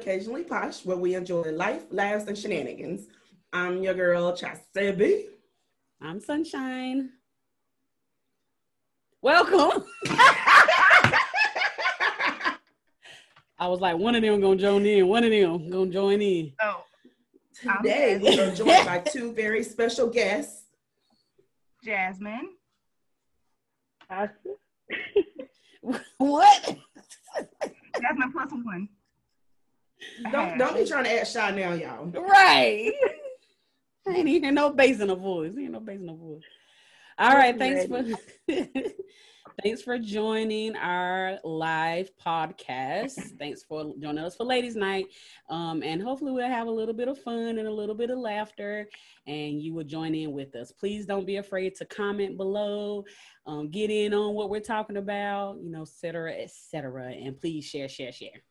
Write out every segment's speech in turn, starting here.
Occasionally Posh, where we enjoy life, laughs, and shenanigans. I'm your girl, Chasebi. I'm Sunshine. Welcome. I was like, one of them gonna join in. One of them gonna join in. Oh, Today we are joined by two very special guests. Jasmine. what? Jasmine plus one. Don't don't be trying to act shy now, y'all. Right. I ain't hear no bass in the voice. Ain't no bass in the voice. All right, thanks for thanks for joining our live podcast. thanks for joining us for Ladies Night. Um, and hopefully we'll have a little bit of fun and a little bit of laughter, and you will join in with us. Please don't be afraid to comment below, um, get in on what we're talking about, you know, et cetera, et cetera. And please share, share, share.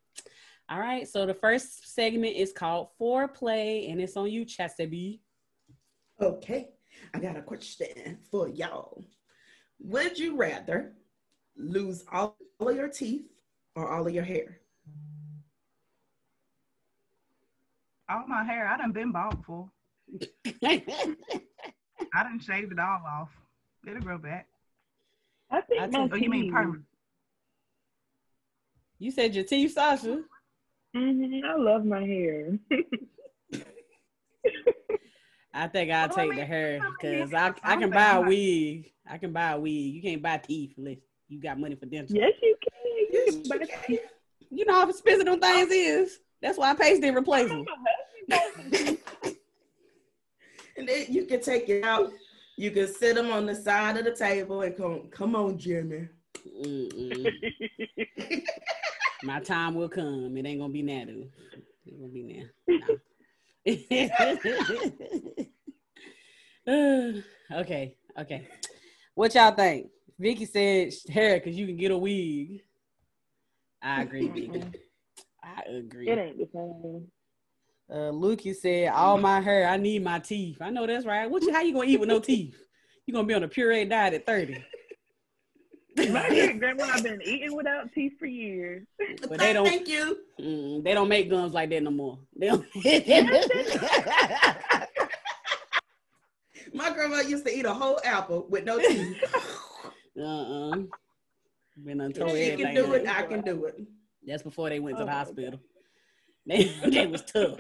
All right, so the first segment is called Foreplay, and it's on you, Chasebi. Okay, I got a question for y'all. Would you rather lose all of your teeth or all of your hair? All my hair, I done been bald before. I done shaved it all off. It'll grow back. I think I my think- Oh, you mean teeth- permanent? You said your teeth, Sasha. Mhm, I love my hair. I think I'll take the hair because I, I can buy a wig. I can buy a wig. You can't buy teeth unless you got money for dental. yes, you can. You Yes, can you buy can. You know how expensive them things is. That's why Pace didn't replace them. And then you can take it out. You can sit them on the side of the table and come, come on, Jimmy. My time will come. It ain't gonna be now, dude. It ain't gonna be now. No. okay, okay. What y'all think? Vicky said hair because you can get a wig. I agree, Vicky. I agree. it ain't the same. Uh, Lukey said, "All my hair, I need my teeth." I know that's right. What you? How you gonna eat with no teeth? You gonna be on a puree diet at thirty? My great grandma been eating without teeth for years. But they don't. Thank you. Mm, they don't make gums like that no more. They don't. My grandma used to eat a whole apple with no teeth. uh-uh. Been untold If she can do it, I can do it. That's before they went to the Oh, hospital. They, they was tough.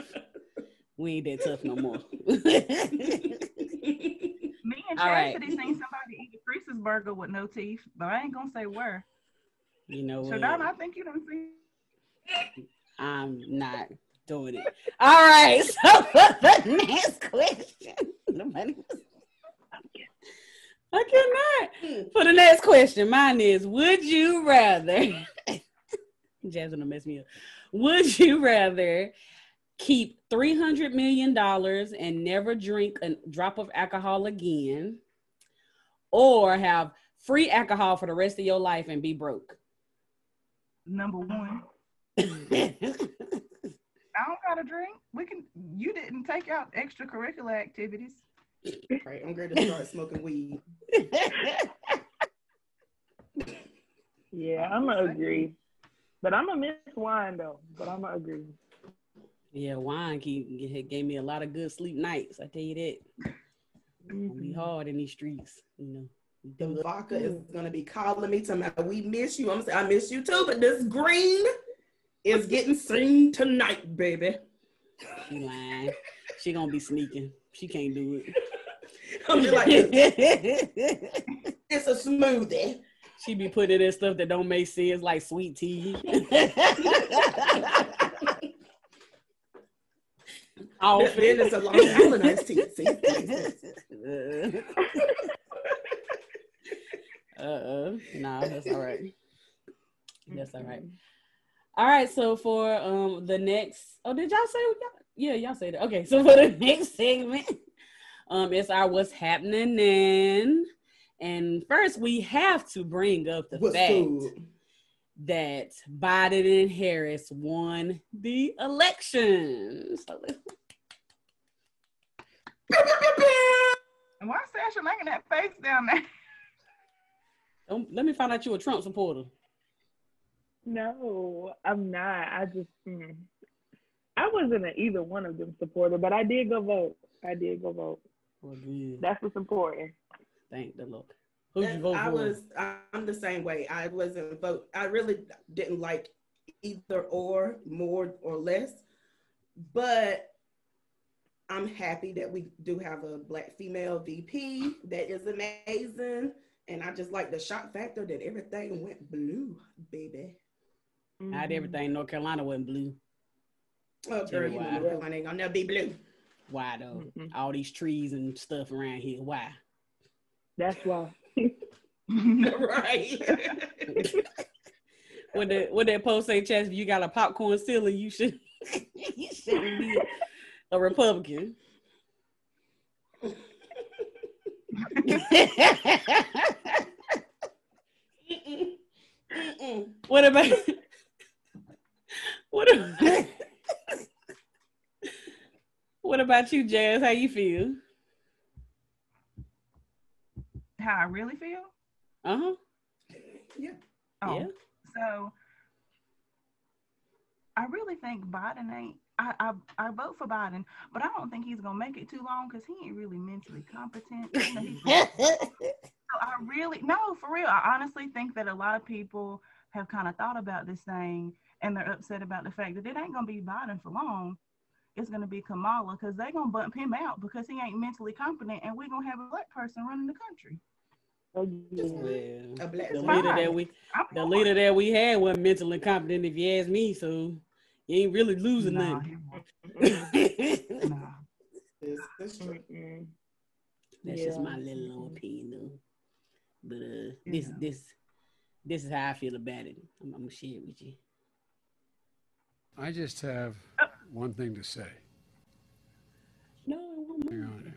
We ain't that tough no more. Me and All right. Chastity seen somebody Creases burger with no teeth, but I ain't gonna say where. you know So what? Don, I think you don't see. I'm not doing it. All right. So for the next question, the money was- I cannot. For the next question, mine is: Would you rather? Jasmine will mess me up. Would you rather keep three hundred million dollars and never drink a drop of alcohol again, or have free alcohol for the rest of your life and be broke? Number one, I don't got a drink. We can. You didn't take out extracurricular activities. Right, I'm going to start smoking weed. Yeah, I'm gonna agree. But I'm gonna miss wine though. But I'm gonna agree. Yeah, wine keep, gave me a lot of good sleep nights. I tell you that. Gonna be mm-hmm. hard in these streets, you know. The vodka is gonna be calling me to we miss you. I'm saying I miss you too, but this green is getting seen tonight, baby. She lying. She gonna be sneaking. She can't do it. I'm just like, it. it's a smoothie. she be putting in stuff that don't make sense, like sweet tea. Oh, it's a Long Island iced tea. See? uh-uh. Nah, that's all right. That's all right. All right, so for um the next oh did y'all say yeah, y'all say that. Okay, so for the next segment, um it's our what's happening then. And first we have to bring up the What's fact food? that Biden and Harris won the election. So let's- And why is Sasha making that face down there? don't, let me find out you a Trump supporter. No, I'm not. I just mm. I wasn't an either one of them supporter, but I did go vote. I did go vote. Well, good. That's what's important. Thank the Lord. Who'd you vote I for? was I'm the same way. I wasn't vote. I really didn't like either or more or less, but I'm happy that we do have a black female VP that is amazing, and I just like the shock factor that everything went blue, baby. Not everything. North Carolina wasn't blue. Oh, girl, you know Why? North Carolina ain't gonna never be blue. Why though? Mhm. All these trees and stuff around here. Why? That's why. right. What that what that post say, Chas? If you got a popcorn ceiling, you should you shouldn't be a Republican. Mm-mm. Mm-mm. what about what about, what about you, Jazz? How you feel? How I really feel? Uh huh. Yeah. Oh, Yeah. so I really think Biden ain't. I, I I vote for Biden, but I don't think he's gonna make it too long because he ain't really mentally competent. You know, he's- So I really no, for real. I honestly think that a lot of people have kind of thought about this thing and they're upset about the fact that it ain't gonna be Biden for long. It's gonna be Kamala because they're gonna bump him out because he ain't mentally competent, and we're gonna have a black person running the country. Oh, Again. Well, A black the leader that we I'm the leader that we had wasn't mentally competent, if you ask me. So you ain't really losing Nah, nothing. Nah. This- this true. That's just my little opinion, though. But uh, this Yeah. this this is how I feel about it. I'm, I'm gonna share it with you. I just have one thing to say. No, I won't Hang on here.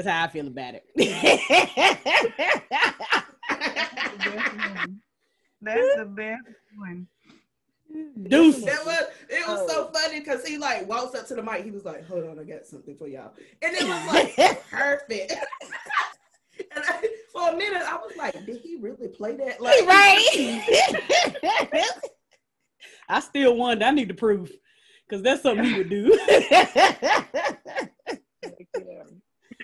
That's how I feel about it. That's the best one. Deuce. That was it was so oh. funny because he like walks up to the mic. He was like, "Hold on, I got something for y'all," and it was like perfect. and I, for a minute, I was like, "Did he really play that?" Like, right. I still wonder. I need the proof because that's something he would do.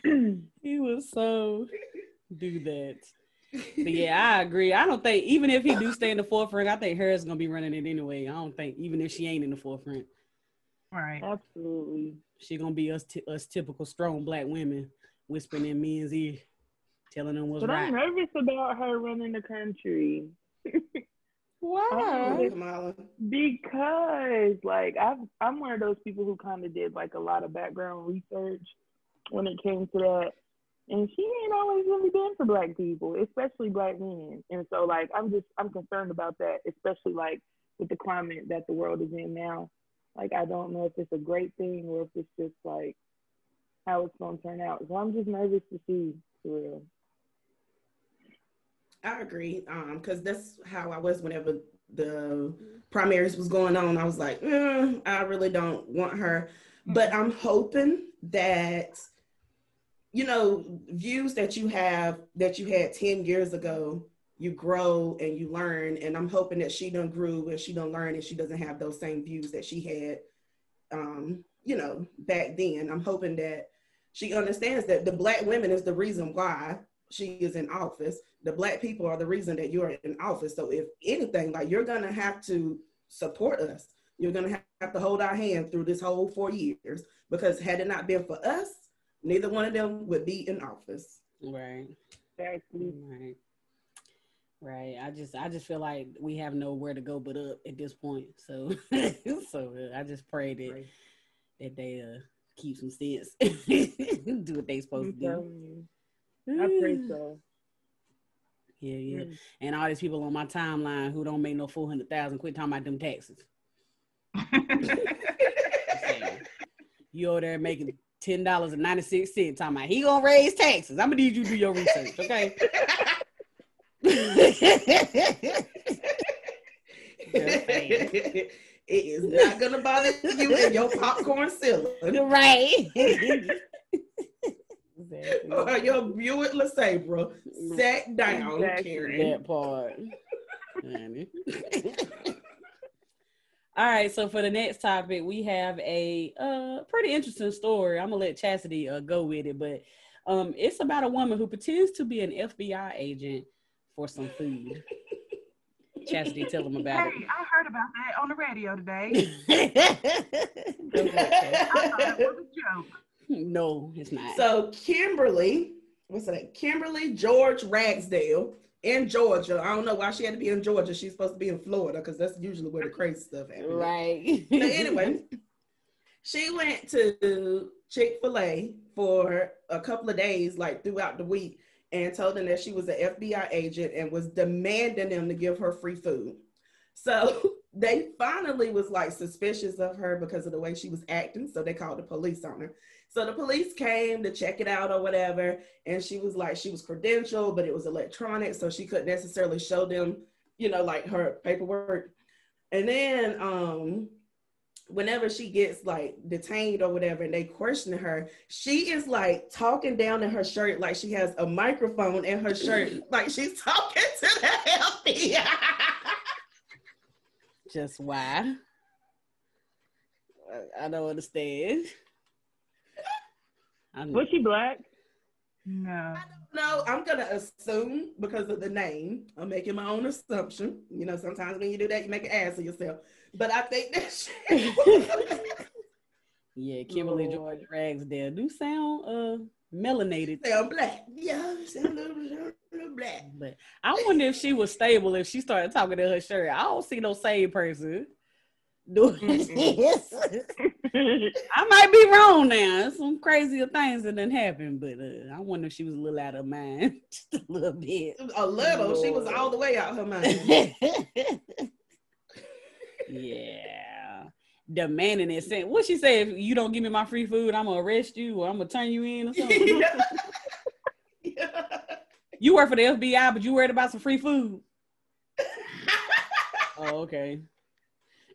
Like, yeah. he was so do that. But yeah, I agree. I don't think even if he do stay in the forefront, I think Harris gonna be running it anyway. I don't think even if she ain't in the forefront, Right. Absolutely. she gonna be us t- us typical strong black women whispering in men's ear, telling them what's But I'm nervous about her running the country Why? Kamala. because, like, I've, I'm one of those people who kind of did like a lot of background research when it came to that, and she ain't always really been for black people, especially black men. And so, like, I'm just I'm concerned about that, especially like with the climate that the world is in now. Like, I don't know if it's a great thing or if it's just like how it's gonna turn out. So I'm just nervous to see for real. I agree. Um, because that's how I was whenever the primaries was going on. I was like, mm, I really don't want her. But I'm hoping that, you know, views that you have that you had 10 years ago, you grow and you learn. And I'm hoping that she done grew and she done learn and she doesn't have those same views that she had um, you know, back then. I'm hoping that she understands that the black women is the reason why she is in office. The black people are the reason that you're in office. So if anything, like you're gonna have to support us. You're gonna have to hold our hand through this whole four years because had it not been for us, neither one of them would be in office. Right. Exactly. Right. Right. I just I just feel like we have nowhere to go but up at this point. So so uh, I just pray that Right. that they uh keep some sense. do what they supposed I'm to do. you. I pray so. Yeah, yeah. Mm. And all these people on my timeline who don't make no four hundred thousand, quit talking about them taxes. Saying, You over there making ten dollars and ninety six cents. Talking about he gonna raise taxes. I'm gonna need you to do your research, okay? it is not gonna bother you and your popcorn ceiling right. or your Buick LeSabre. Sat down, Exactly. Karen. that part. Honey. All right, so for the next topic, we have a uh, pretty interesting story. I'm gonna let Chastity uh, go with it, but um, it's about a woman who pretends to be an FBI agent for some food. Chastity, tell them about it. Hey, I heard about that on the radio today. it. Go for it, Chastity. I thought it was a joke. no, it's not. So Kimberly, what's that? Kimberly George Ragsdale in Georgia. I don't know why she had to be in Georgia. She's supposed to be in Florida because that's usually where the crazy stuff happens. right. But anyway, she went to Chick Fil A for a couple of days, like throughout the week, and told them that she was an FBI agent and was demanding them to give her free food. So they finally was like suspicious of her because of the way she was acting. So they called the police on her. So the police came to check it out or whatever, and she was like, she was credentialed, but it was electronic, so she couldn't necessarily show them, you know, like her paperwork. And then um whenever she gets like detained or whatever and they question her, she is like talking down in her shirt like she has a microphone in her shirt, like she's talking to the FBI. Just why? I- I don't understand. I'm, Was she black? No. No, I'm gonna assume because of the name. I'm making my own assumption. You know, sometimes when you do that, you make an ass of yourself. But I think that shit yeah, Kimberly Lord. George Ragsdale do sound uh melanated. sound black. Yeah, sound a little, a little black. But I wonder if she was stable if she started talking to her shirt. I don't see no sane person doing this. I might be wrong now. Some crazier things that didn't happen, but uh, I wonder if she was a little out of mind, just a little bit. A little. She was all the way out of her mind. yeah, demanding it. Saying, what she say? If you don't give me my free food, I'm gonna arrest you or I'm gonna turn you in or something. yeah. you work for the FBI, but you worried about some free food. Oh, okay.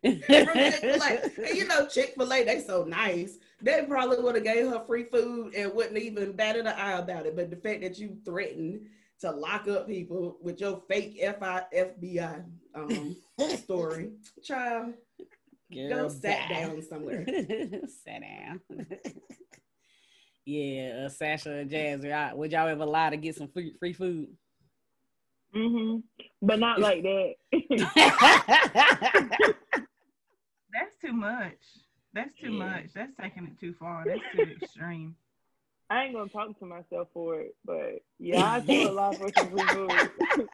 From And you know, Chick-fil-A, they so nice. They probably would have gave her free food and wouldn't even batted an eye about it. But the fact that you threatened to lock up people with your fake FI, FBI um, story, child, go Girl, sat bye. down somewhere. Sat down. yeah, uh, Sasha and Jazz, y'all- would y'all ever lie to get some free, free food? hmm But not like that. That's too much. That's too Yeah. much. That's taking it too far. That's too extreme. I ain't gonna talk to myself for it, but yeah, I do a lot for some free food.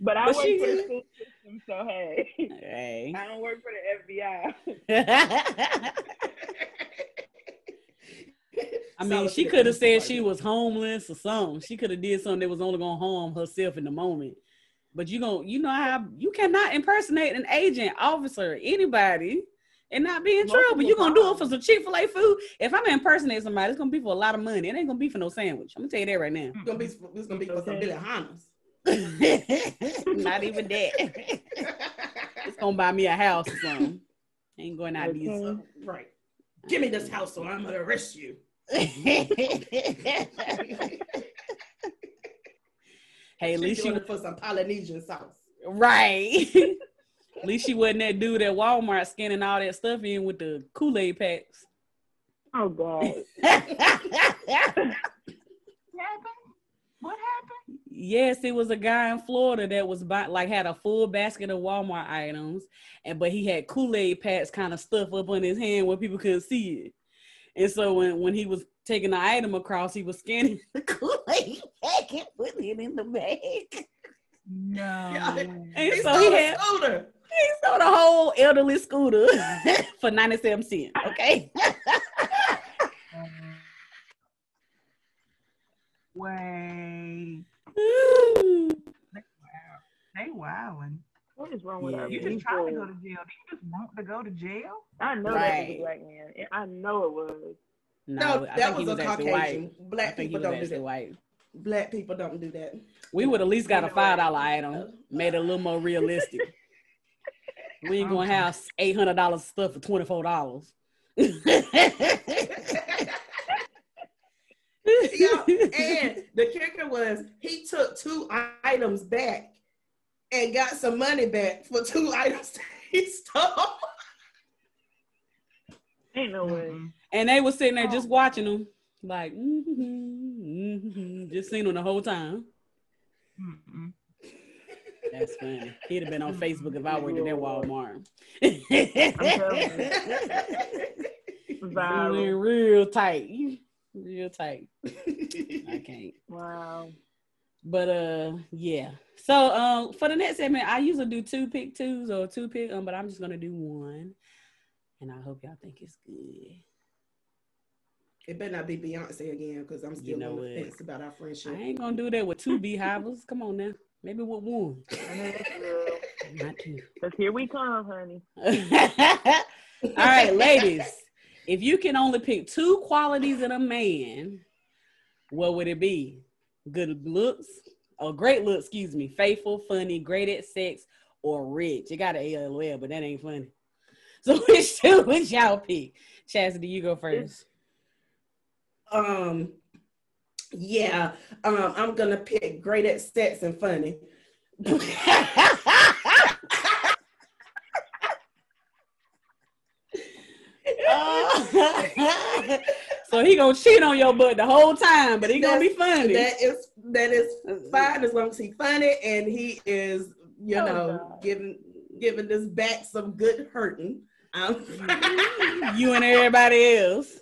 but I But work she- for the school system, so hey, hey. I don't work for the FBI. I mean, she could have said she was homeless or something. She could have did something that was only gonna harm herself in the moment. But you gon' you know how you cannot impersonate an agent, officer, anybody, and not be in Multiple trouble. You're gonna do it for some Chick Fil A food? If I'm impersonating somebody, it's gonna be for a lot of money. It ain't gonna be for no sandwich. I'm gonna tell you that right now. It's gonna be, it's gonna be for some. Billy Hannas. not even that. It's gonna buy me a house or something. Ain't going out these. Okay. right. Give me this house or I'm gonna arrest you. hey, at least she doing for some Polynesian sauce. Right. At least she wasn't that dude at Walmart scanning all that stuff in with the Kool-Aid packs. oh God. What happened? What happened? yes, it was a guy in Florida that was buy, like had a full basket of Walmart items, and but he had Kool-Aid packs kind of stuff up on his hand where people couldn't see it. And so when, when he was taking the item across, he was scanning the Kool-Aid can't put it in the bag. No. And he so stole he had, a scooter. He stole a whole elderly scooter for 97 cents. Okay. Way. they wow. Wilding. What is wrong with yeah, our You just trying to go to jail. You just want to go to jail? I know right. that was a black man. I know it was. No, no that was, was, a Caucasian. White. Black people don't visit. White. Black people don't do that. We would at least got a five dollar item, made it a little more realistic. we ain't gonna have eight hundred dollars stuff for twenty four dollars. And the kicker was he took two items back and got some money back for two items that he stole. Ain't no way. And they was sitting there just Oh. watching them, like mm-hmm, mm-hmm, just seen him the whole time. Mm-mm. That's funny. He'd have been on Facebook if I worked at that Walmart. Viral. Real tight, real tight. I can't. Wow. But uh, yeah. So um, for the next segment, I usually do two pick twos or two pick um, but I'm just gonna do one, and I hope y'all think it's good. It better not be Beyonce again because I'm still know on the fence about our friendship. I ain't gonna do that with two beehives. Come on now, maybe with one, I know that's real. not two. Cause here we come, honey. All right, ladies. If you can only pick two qualities in a man, what would it be? Good looks, or great looks, excuse me, faithful, funny, great at sex, or rich. You got an ALL, but that ain't funny. So which two would y'all pick? Chastity, you go first. Um, yeah, um, I'm gonna pick great at sex and funny. so he gonna cheat on your butt the whole time, but he gonna be funny. That is that is fine as long as he's funny and he is, you Oh, know, God. giving giving this back some good hurting. Um, you and everybody else.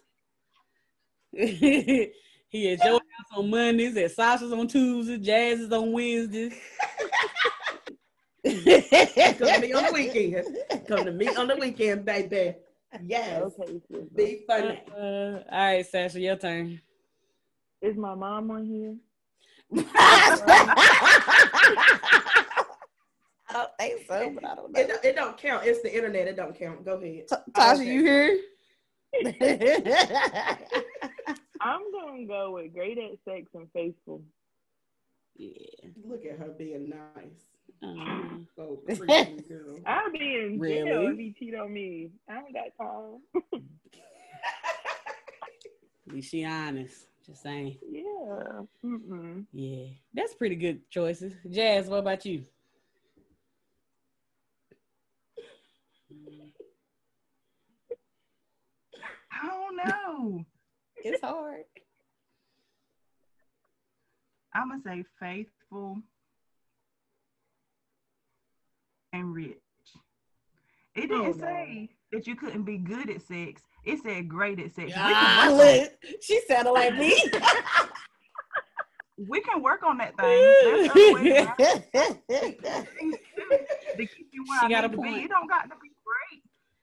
he at your house on Mondays, at Sasha's on Tuesdays, Jazz is on Wednesdays. Come to me on the weekend. Come to me on the weekend, baby. Yes. Okay. Be funny. Uh, all right, Sasha, your turn. Is my mom on here? I don't think so, but I don't It, it don't count. It's the internet. It don't count. Go ahead. Tasha, you here? I'm gonna go with great at sex and faithful. yeah. Look at her being nice. Uh-huh. Freaking girl. I'll be in jail Really? if he cheat on me. I don't got time. at least she honest. Just saying. Yeah. Mm-mm. Yeah, that's pretty good choices. Jazz, what about you? I don't know. It's hard. I'm gonna say faithful and rich. It Oh, didn't no. say that you couldn't be good at sex. It said great at sex. We, Ah, can work on, she sounded like me. we can work on that thing. There's other ways to keep you where She I got a need to be. point. It don't got to be great.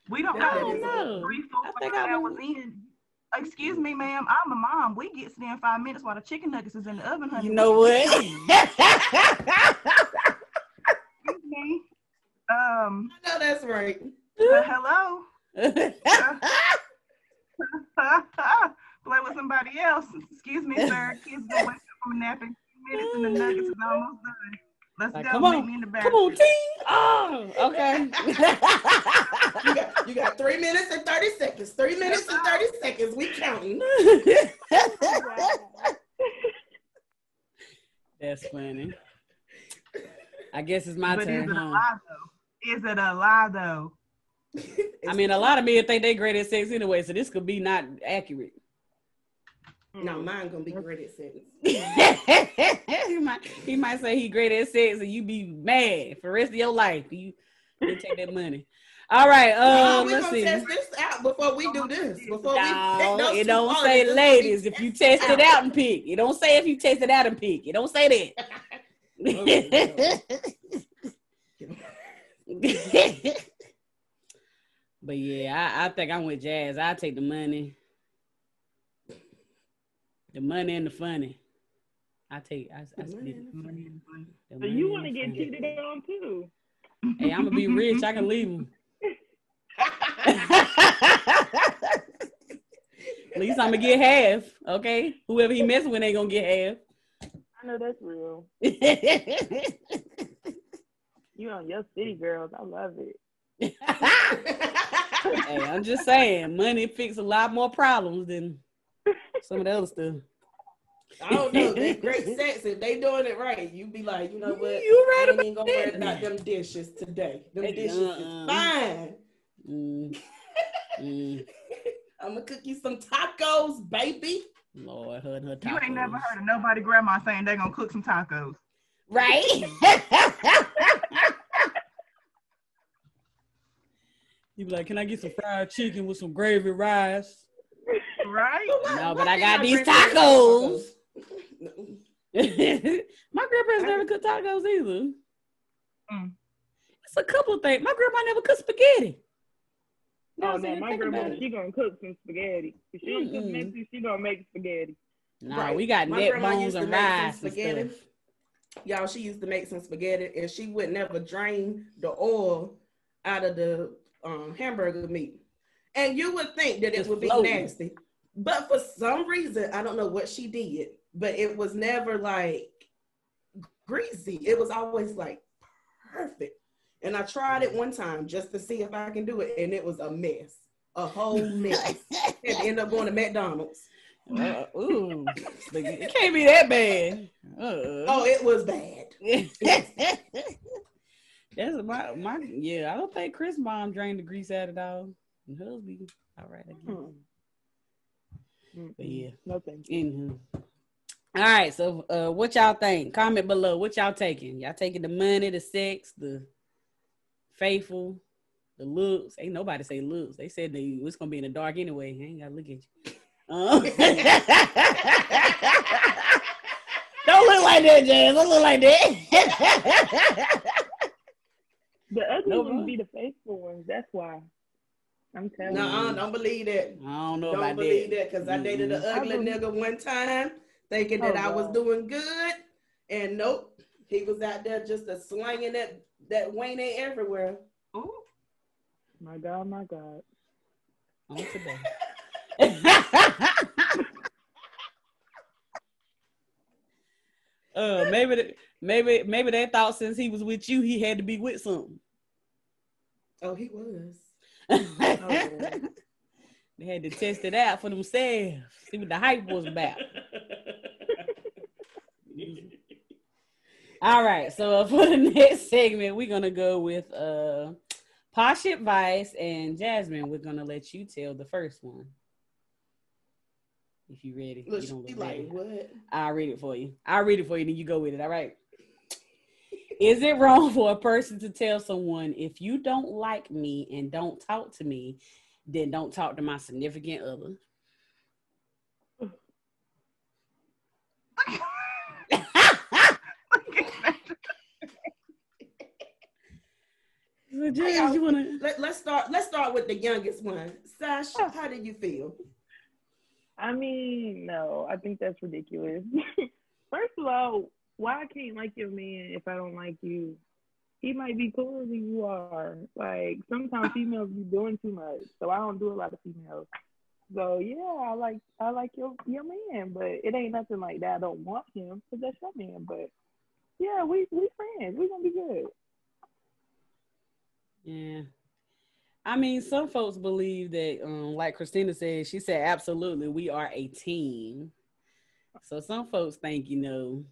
We don't I got to don't know. three, four, I think I hours would- in. Excuse me, ma'am. I'm a mom. We get there in five minutes while the chicken nuggets is in the oven, honey. you know what? Excuse me. Um. I know that's right. uh, hello. Play with somebody else. Excuse me, sir. Kids gonna up from a nap in two minutes and the nuggets is almost done. Let's Like, go. come Meet on. me in the Come on, T. Oh, okay. You got, you got three minutes and 30 seconds. Three minutes and 30 seconds. We counting. That's funny. I guess it's my but is turn, it a huh? lie though? Is it a lie though? I mean, a lot of men think they great at sex anyway, so this could be not accurate. No, mine gonna be great at sex. he might he might say he great at sex and you be mad for the rest of your life. You, you take that money. All right, uh, no, we let's gonna see. test this out before we do this. Before we No, those it don't say ladies. If you test it out and pick, it don't say if you test it out and pick. It don't say that. but yeah, I, I think I'm with Jazz. I take the money, the money and the funny. I take. I, I split it. Money is money. The So money you want to the get friends. cheated on too? Hey, I'm gonna be rich. I can leave him. At least I'm gonna get half. Okay, whoever he messing with ain't gonna get half. I know that's real. You on your city girls. I love it. hey, I'm just saying, money fix a lot more problems than some of the other stuff. I don't know. They great sex. If they doing it right, you be like, you know what? You right I ain't about gonna worry about them dishes today. Them hey, dishes uh-uh. is fine. Mm. mm. I'm gonna cook you some tacos, baby. Lord, her and her You ain't never heard of nobody grandma saying they're gonna cook some tacos. Right? you be like, can I get some fried chicken with some gravy rice? Right? No, but I got these grandparents tacos. My grandparents never cooked tacos either. Mm. It's a couple things. My grandma never cooked spaghetti. Now Oh no, my grandma, she gonna cook some spaghetti. If she don't cook Mm-mm. She gonna make spaghetti. Nah, Right. we got My neck grandma bones used to and make some rice and spaghetti. stuff. Y'all, she used to make some spaghetti and she would never drain the oil out of the um, hamburger meat. And you would think that it Just would be floating. nasty. But for some reason, I don't know what she did, but it was never like greasy. It was always like perfect. And I tried it one time just to see if I can do it, and it was a mess. A whole mess. and end up going to McDonald's. Uh, ooh, it can't be that bad. Uh, Oh, it was bad. That's my my yeah. I don't think Chris' mom drained the grease out of all. And hers be all right again. But yeah. No thank you. Anywho. All right, so uh, what y'all think? Comment below. What y'all taking? Y'all taking the money, the sex, the faithful, the looks? Ain't nobody say looks. They said they it's gonna be in the dark anyway. I ain't gotta look at you. Um, don't look like that, Jazz. Don't look like that. The ugly No, ones be the faithful ones. That's why. I'm telling No, you. don't believe that. I don't know Don't about believe that. that because I dated an ugly nigga one time, thinking that Oh, I was doing good, and nope, he was out there just a slanging that that Wayne everywhere. Ooh. My God, my God. On today. uh, maybe, maybe, maybe they thought since he was with you, he had to be with something. Oh, he was. they had to test it out for themselves, see what the hype was about. All right, so for the next segment, we're gonna go with uh Posh Advice and Jasmine. We're gonna let you tell the first one. If you ready. Look, you don't look like ready. what? I'll read it for you. I'll read it for you, then you go with it. All right. Is it wrong for a person to tell someone if you don't like me and don't talk to me, then don't talk to my significant other? So, Jazz, you wanna? Let, let's start. Let's start with the youngest one. Sash, oh. how do you feel? I mean, no, I think that's ridiculous. First of all, why I can't like your man if I don't like you? He might be cooler than you are. Like sometimes females be doing too much, so I don't do a lot of females. So yeah, I like I like your your man, but it ain't nothing like that. I don't want him because that's your man. But yeah, we we friends. We gonna be good. Yeah. I mean, some folks believe that, um, like Christina said, she said, absolutely, we are a team. So some folks think, you know,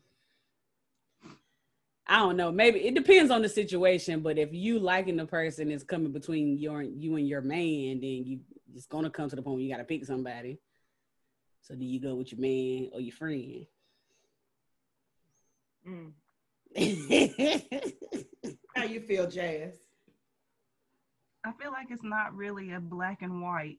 I don't know, maybe it depends on the situation, but if you liking the person is coming between your you and your man, then you it's gonna come to the point where you gotta pick somebody. So do you go with your man or your friend? Mm. How you feel, Jazz? I feel like it's not really a black and white.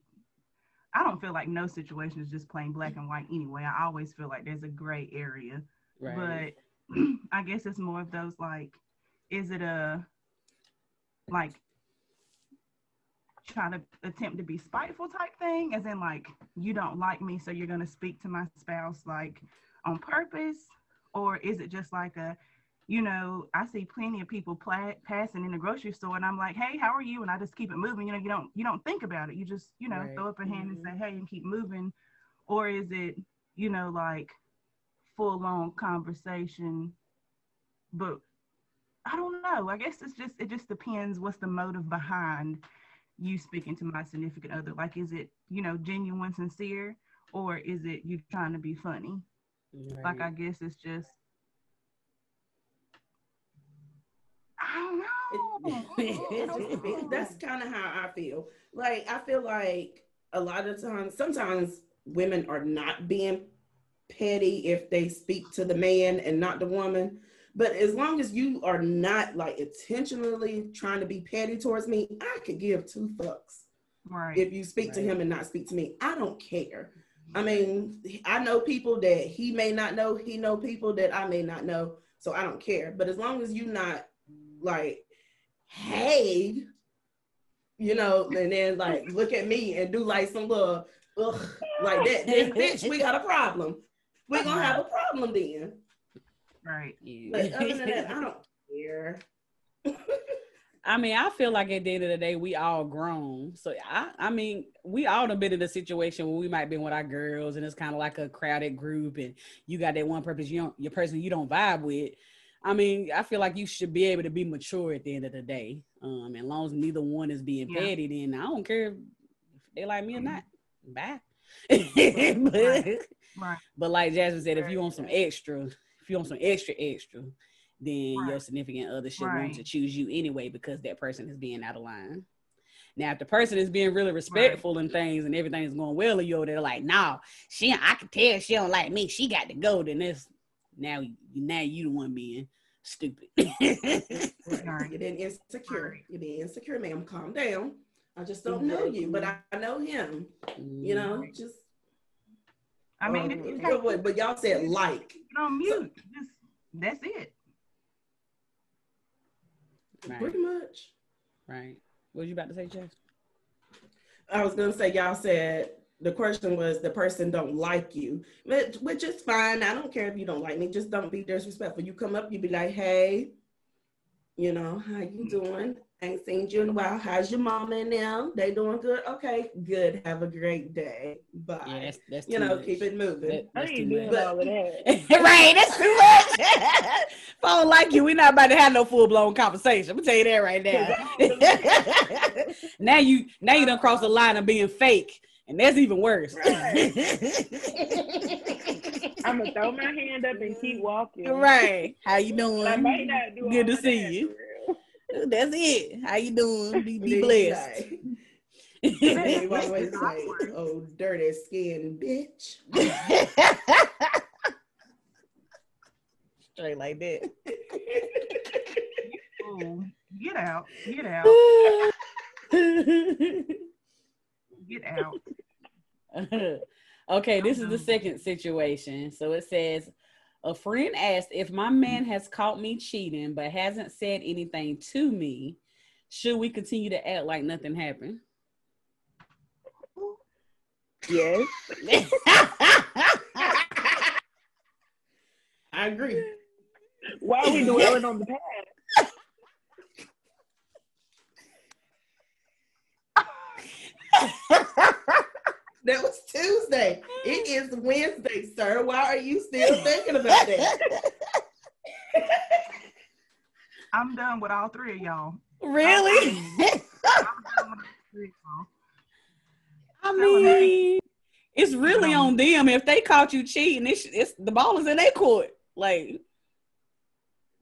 I don't feel like no situation is just plain black and white anyway. I always feel like there's a gray area. right. But I guess it's more of those like, is it a like try to attempt to be spiteful type thing? As in like you don't like me, so you're gonna speak to my spouse like on purpose? or is it just like a you know, I see plenty of people pla- passing in the grocery store, and I'm like, "Hey, how are you?" And I just keep it moving. You know, you don't you don't think about it. You just you know Right. throw up a hand Mhm. and say, "Hey," and keep moving. Or is it you know like full on conversation? But I don't know. I guess it's just it just depends what's the motive behind you speaking to my significant other. Like, is it you know genuine, sincere, or is it you trying to be funny? Like, I guess it's just. I don't know. It just depends. That's kind of how I feel. Like I feel like a lot of times, sometimes women are not being petty if they speak to the man and not the woman. But as long as you are not like intentionally trying to be petty towards me, I could give two fucks right. if you speak to him and not speak to me. I don't care. I mean, I know people that he may not know. He know people that I may not know. So I don't care. But as long as you not like, hey, you know, and then like look at me and do like some little ugh, like that, then bitch, we got a problem. We gonna have a problem then. right. But other than that, I don't care. I mean, I feel like at the end of the day, we all grown. So I, I mean, we all done been in a situation where we might be with our girls, and it's kind of like a crowded group, and you got that one purpose you don't, your person you don't vibe with. I mean, I feel like you should be able to be mature at the end of the day. Um, and as long as neither one is being Yeah. petty, then I don't care if they like me or not. Bye. Right. but, Right. but like Jasmine said, if you want some extra, if you want some extra extra, then your significant other should want to choose you anyway because that person is being out of line. Now, if the person is being really respectful and things and everything's going well, and you're there like, nah, she, I can tell she don't like me. She got to go. Then it's now, now you the one being stupid. Right. Right. You're being insecure. You're being insecure, ma'am. Calm down. I just don't know you, but I, I know him. You know, just I mean, um, if you good word, but y'all said like. it on mute, just that's it. right, Pretty much. right. What was you about to say, Jeff? I was gonna say y'all said the question was the person don't like you, which, which is fine. I don't care if you don't like me. Just don't be disrespectful. You come up, you be like, hey, you know, how you doing? Ain't seen you in a while. How's your mama and them? They doing good? Okay, good. Have a great day. Bye. Yeah, that's, that's you know, much. keep it moving. That- I that's ain't too doing much. But- all that. right, that's too much. if I don't like you, we're not about to have no full blown conversation. I'm gonna tell you that right now. now you now you done cross the line of being fake, and that's even worse. I'm gonna throw my hand up and keep walking. right. How you But I might doing? not do Good to see that, you. For real. That's it. How you doing? Be, be blessed. like- They always say, "Oh, dirty skin, bitch." Straight like that. Ooh, get out, get out, get out. okay, this is the second situation. So it says a friend asked if my man has caught me cheating but hasn't said anything to me. Should we continue to act like nothing happened? Yes. I agree. Why are we dwelling on the past? That was Tuesday. It mm. is Wednesday, sir. Why are you still thinking about that? I'm done with all three of y'all. really? I'm done with all three of y'all. I mean, it's really on them. If they caught you cheating, it's, it's the ball is in their court. Like,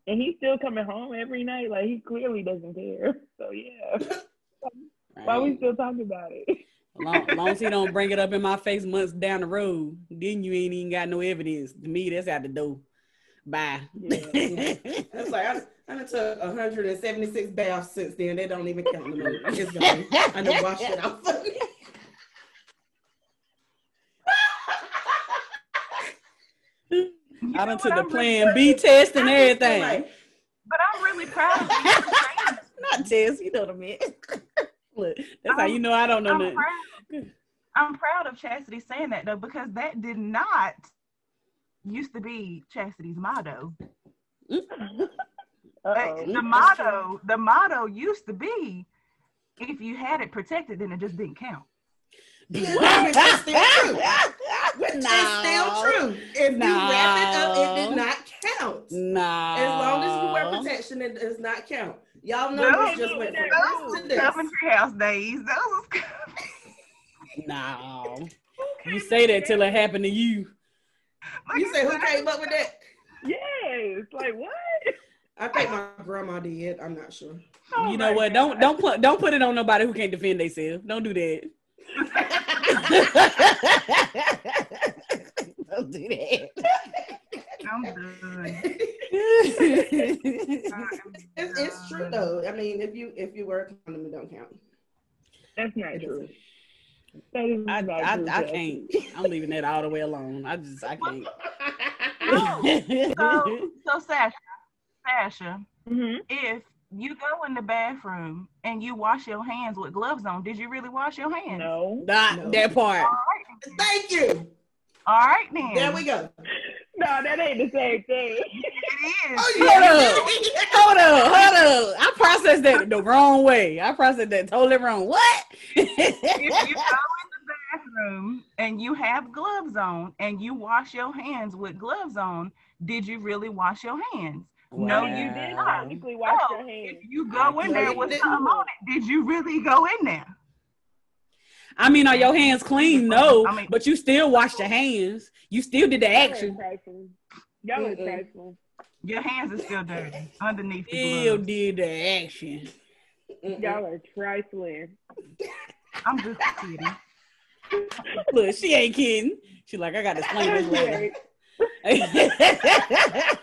And he's still coming home every night. Like he clearly doesn't care. So yeah. Why are we still talking about it? Long, long as he don't bring it up in my face months down the road, then you ain't even got no evidence. To me, that's out the door. Bye. Yeah. It's like I, I done took 176 baths since then. They don't even count no more. It's gone. I done washed it off. You I done took the plan really- B test and I just feel everything. like- but I'm really proud of you that. Not test, you know what I mean. Look, that's how I'm- you know I don't know I'm nothing. proud. I'm proud of Chastity saying that though, because that did not used to be Chastity's motto. The motto, the motto used to be, if you had it protected, then it just didn't count. Which is still true. Which is still true. If you wrap it up, it did not count. Nah. As long as you wear protection, it does not count. Y'all know No, this just went from Those this to this. Coventry House days. Those was No. You say that till it happened to you. You say who came up with that? Yes. Like what? I think my grandma did. I'm not sure. Oh you know what? God. Don't don't put don't put it on nobody who can't defend themselves. Don't do that. don't do that. I'm done. it's, it's true though. I mean, if you if you wear a condom, it don't count. That's not It true. doesn't. That is I, not I, true, I Cassie. can't. I'm leaving that all the way alone. I just I can't. So, so Sasha, Sasha, Mhm. if you go in the bathroom and you wash your hands with gloves on, did you really wash your hands? No. Not No. that part. All right, then. Thank you. All right then. There we go. No, that ain't the same thing. It is. Oh, Hold yeah. up. Hold up, hold up. I processed that the wrong way. I processed that totally wrong. What? if you go in the bathroom and you have gloves on and you wash your hands with gloves on, did you really wash your hands? No, you did not. Technically, wash No, your hands. If you go in there with didn't. something on it, did you really go in there? I mean, are your hands clean? No, I mean- but you still washed your oh. hands. You still did the action. Y'all are Mm-mm. Your hands are still dirty underneath the Still gloves. did the action. Y'all are trifling. I'm just kidding. Look, she ain't kidding. She like, I got to explain this later.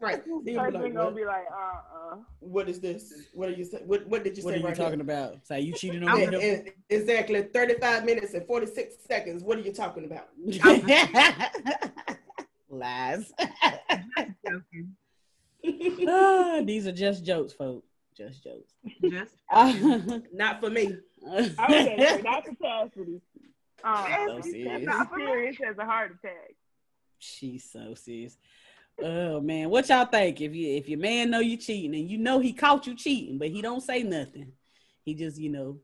Right. Then you be Person like, gonna what? be like, uh, uh what is this? What are you say? What What did you say? what are say you right talking here? about? Say you cheated on me. exactly 35 minutes and 46 seconds. What are you talking about? Lies. Joking. Ah, these are just jokes, folks. Just jokes. Just Not for me. I was gonna say not for Cassidy. Um, So serious. Cassidy's serious as a heart attack. She's so serious. Oh man, what y'all think? If you if your man know you cheating and you know he caught you cheating, but he don't say nothing, he just you know,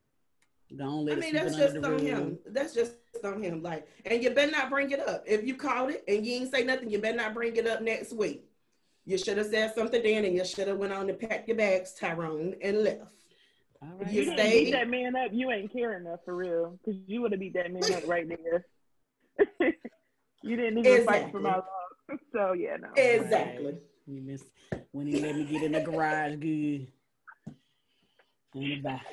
don't let I mean, that's just on him. That's just on him. Like, and you better not bring it up. If you caught it and you ain't say nothing, you better not bring it up next week. You should have said something then, and you should have went on and packed your bags, Tyrone, and left. All right. you You didn't stay- beat that man up. You ain't care enough for real, because you would have beat that man up right there. you didn't even fight for my love. So yeah, no. Exactly. You missed when he let me get in the garage good. In the back.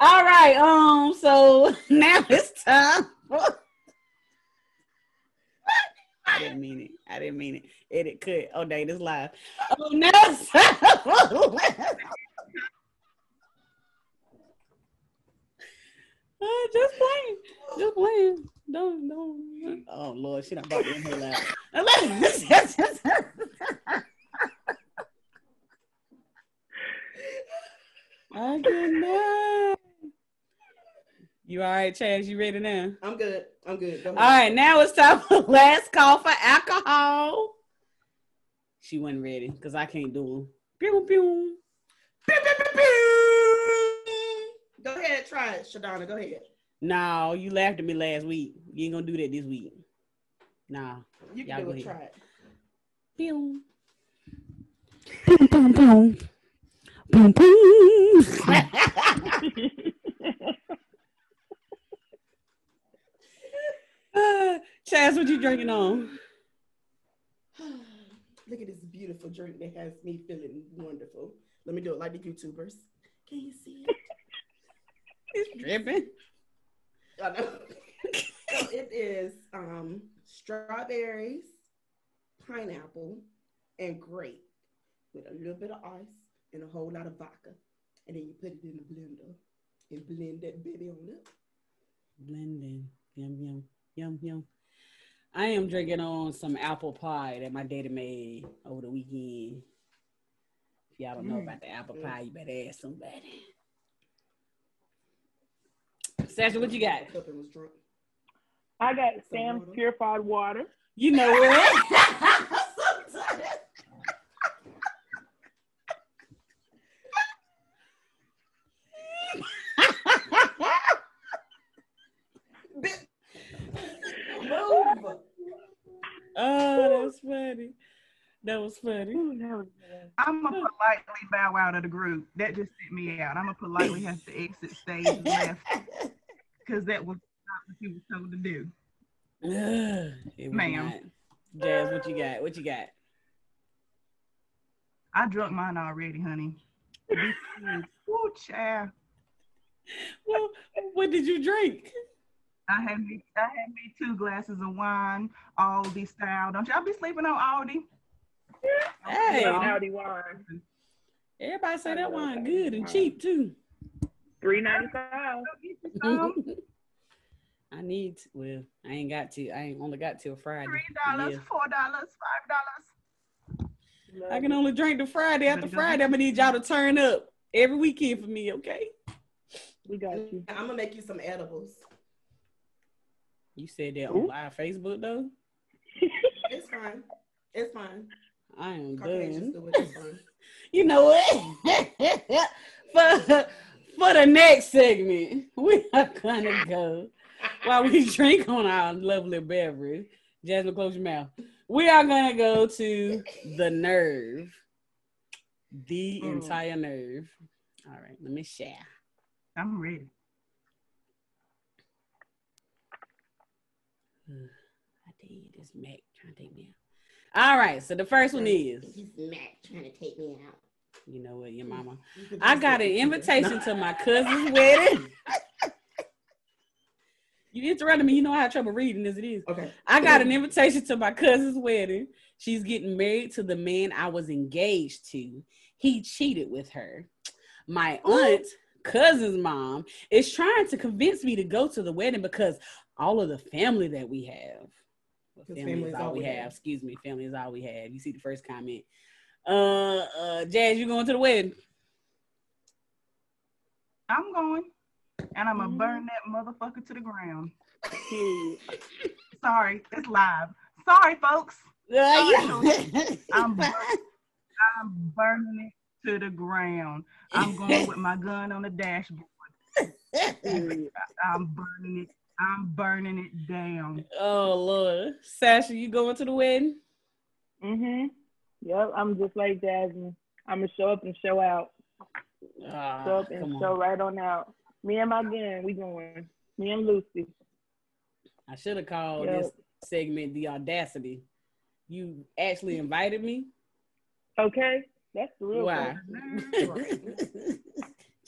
All right, um, so now it's time. for- I didn't mean it. I didn't mean it. Edit cut. Oh, dang, this live. Oh, now it's time. for- Uh, just playing. Just playing. Don't, don't. Oh, Lord, she done brought me in here loud. I cannot. You all right, Chaz? You ready now? I'm good. I'm good. Go All ahead. right, now it's time for last call for alcohol. She wasn't ready because I can't do them. Pew, pew. Pew, pew, pew, pew. Go ahead, try it, Shadonna. Go ahead. No, you laughed at me last week. You ain't gonna do that this week. Nah. You can do it. ahead. Try it. Pew. Boom, boom, boom. Boom, boom. Uh, Chaz, what you drinking on? Look at this beautiful drink that has me feeling wonderful. Let me do it like the YouTubers. Can you see it? It's dripping. I know. so it is um, strawberries, pineapple, and grape with a little bit of ice and a whole lot of vodka. And then you put it in the blender and blend that baby on up. Blending. Yum, yum, yum, yum. I am drinking on some apple pie that my daddy made over the weekend. If y'all don't know Mm. about the apple pie, you better ask somebody. Sasha, what you got? Cup and was drunk. I got Sam's purified water. You know what? Move. oh, that's funny. That was funny. Ooh, that was good. I'm gonna politely bow out of the group. That just sent me out. I'm gonna politely have to exit stage left because that was not what you were told to do. Ugh, it was Ma'am. Jazz, what you got? What you got? I drunk mine already, honey. Ooh, child. Well, what did you drink? I had me, I had me two glasses of wine, Aldi style. Don't y'all be sleeping on Aldi? Hey, Some Aldi wine. everybody say that wine good and cheap too. Three ninety five. Go get you some. I need. To, well, I ain't got to. I ain't only got till Friday. Three dollars, Yeah. four dollars, five dollars. I can only drink the Friday after Friday. I'm gonna need y'all to turn up every weekend for me, okay? We got you. I'm gonna make you some edibles. You said that on live Facebook though. It's fine. It's fine. I am Caucasians done. do it. You know what? for for the next segment, we are gonna go while we drink on our lovely beverage. Jasmine, close your mouth. We are gonna go to the nerve, the Mm. entire nerve. All right, let me share. I'm ready. I tell you, this Mac trying to take me out. All right, so the first one is, He's Mac trying to take me out. You know what, your mm. mama. I got an invitation to my cousin's wedding. you interrupted me. You know I have trouble reading as it is. Okay. I got an invitation to my cousin's wedding. She's getting married to the man I was engaged to. He cheated with her. My aunt, cousin's mom, is trying to convince me to go to the wedding because all of the family that we have. Well, family, family is all all we we have. have. Excuse me, family is all we have. You see the first comment. Uh, uh, Jazz, you going to the wedding? I'm going, and I'm gonna Mhm. burn that motherfucker to the ground. Sorry, it's live. Sorry, folks. Uh, I'm burn- I'm burning it to the ground. I'm going with my gun on the dashboard. I'm burning it. I'm burning it down. oh Lord, Sasha, you going to the wedding? Mhm. Yep. I'm just like Jasmine. I'm gonna show up and show out. Ah, Show up and show on. right on out. Me and my gun, we going. Me and Lucy. I should have called Yep. this segment the audacity. You actually invited me. Okay. That's the real Why?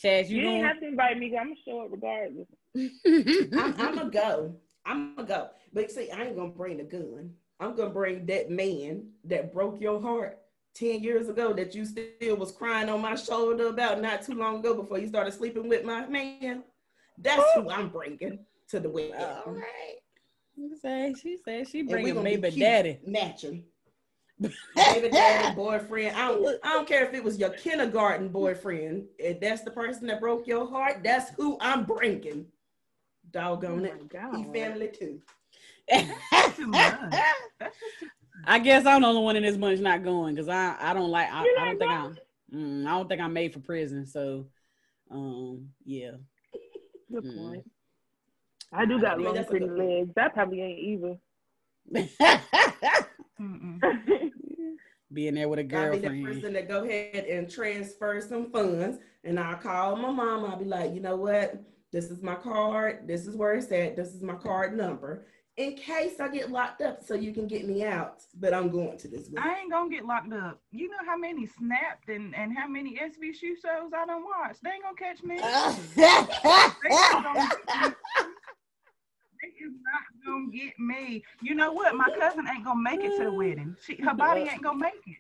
Chaz, You you didn't have to invite me. 'cause I'm gonna show up regardless. I'm, I'm gonna go. I'm gonna go. But see, I ain't gonna bring the gun. I'm gonna bring that man that broke your heart 10 years ago that you still was crying on my shoulder about not too long ago before you started sleeping with my man. That's who I'm bringing to the wedding. All right. She said she said she And we bringing gonna be baby cute, daddy. matching. Baby daddy, boyfriend. I don't, I don't care if it was your kindergarten boyfriend. If that's the person that broke your heart, that's who I'm bringing. Doggone oh it. Oh my He family too. I guess I'm the only one in this bunch not going because I I don't like I, I don't think I'm mm, I don't think I'm made for prison. So um yeah. Good Mm. point. I do got I long, pretty good legs. That probably ain't either. Being there with a I'll be the person that go ahead and transfer some funds, and I'll call my mom. I'll be like, you know what? This is my card. This is where it's at. This is my card number. In case I get locked up, so you can get me out. But I'm going to this wedding. I ain't gonna get locked up. You know how many snapped and, and how many SVU shows I don't watch. They ain't gonna catch me. They not gonna ah. get me. They is not gonna get me. You know what? My cousin ain't gonna make it to the wedding. She, her body ain't gonna make it.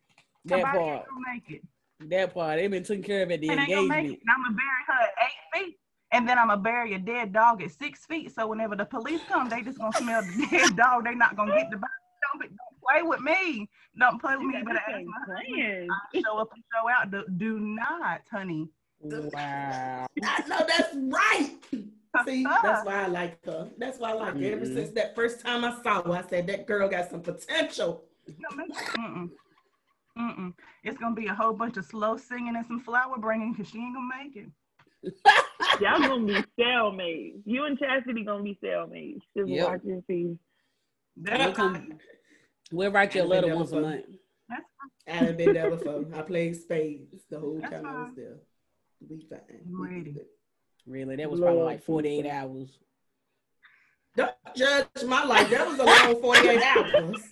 Her that body part. ain't gonna make it. That part. They've been taken care of at the It ain't gonna make engagement. it. And I'm gonna bury her at eight feet. And then I'm gonna bury a dead dog at six feet. So whenever the police come, they just gonna smell the dead dog. They not gonna get the body. Don't, don't play with me. Don't play with You me. got But this ask husband. playing. I show up and show out. Do, do not, honey. Wow. I know that's right. See, that's why I like her. That's why I like her. Ever Mhm. since that first time I saw her, I said that girl got some potential. Mm-mm. Mm-mm. It's gonna be a whole bunch of slow singing and some flower bringing because she ain't gonna make it. Y'all gonna be cellmates. You and Chastity gonna be cellmates. Just Yep. watch and see. That's We'll come- We'll write you a I've been letter there once a before. month. I done been there before. I played spades the whole That's time I was fine. there. We fine. Ready. Really, that was probably like 48 Jesus. hours. Don't judge my life. That was a long 48 hours.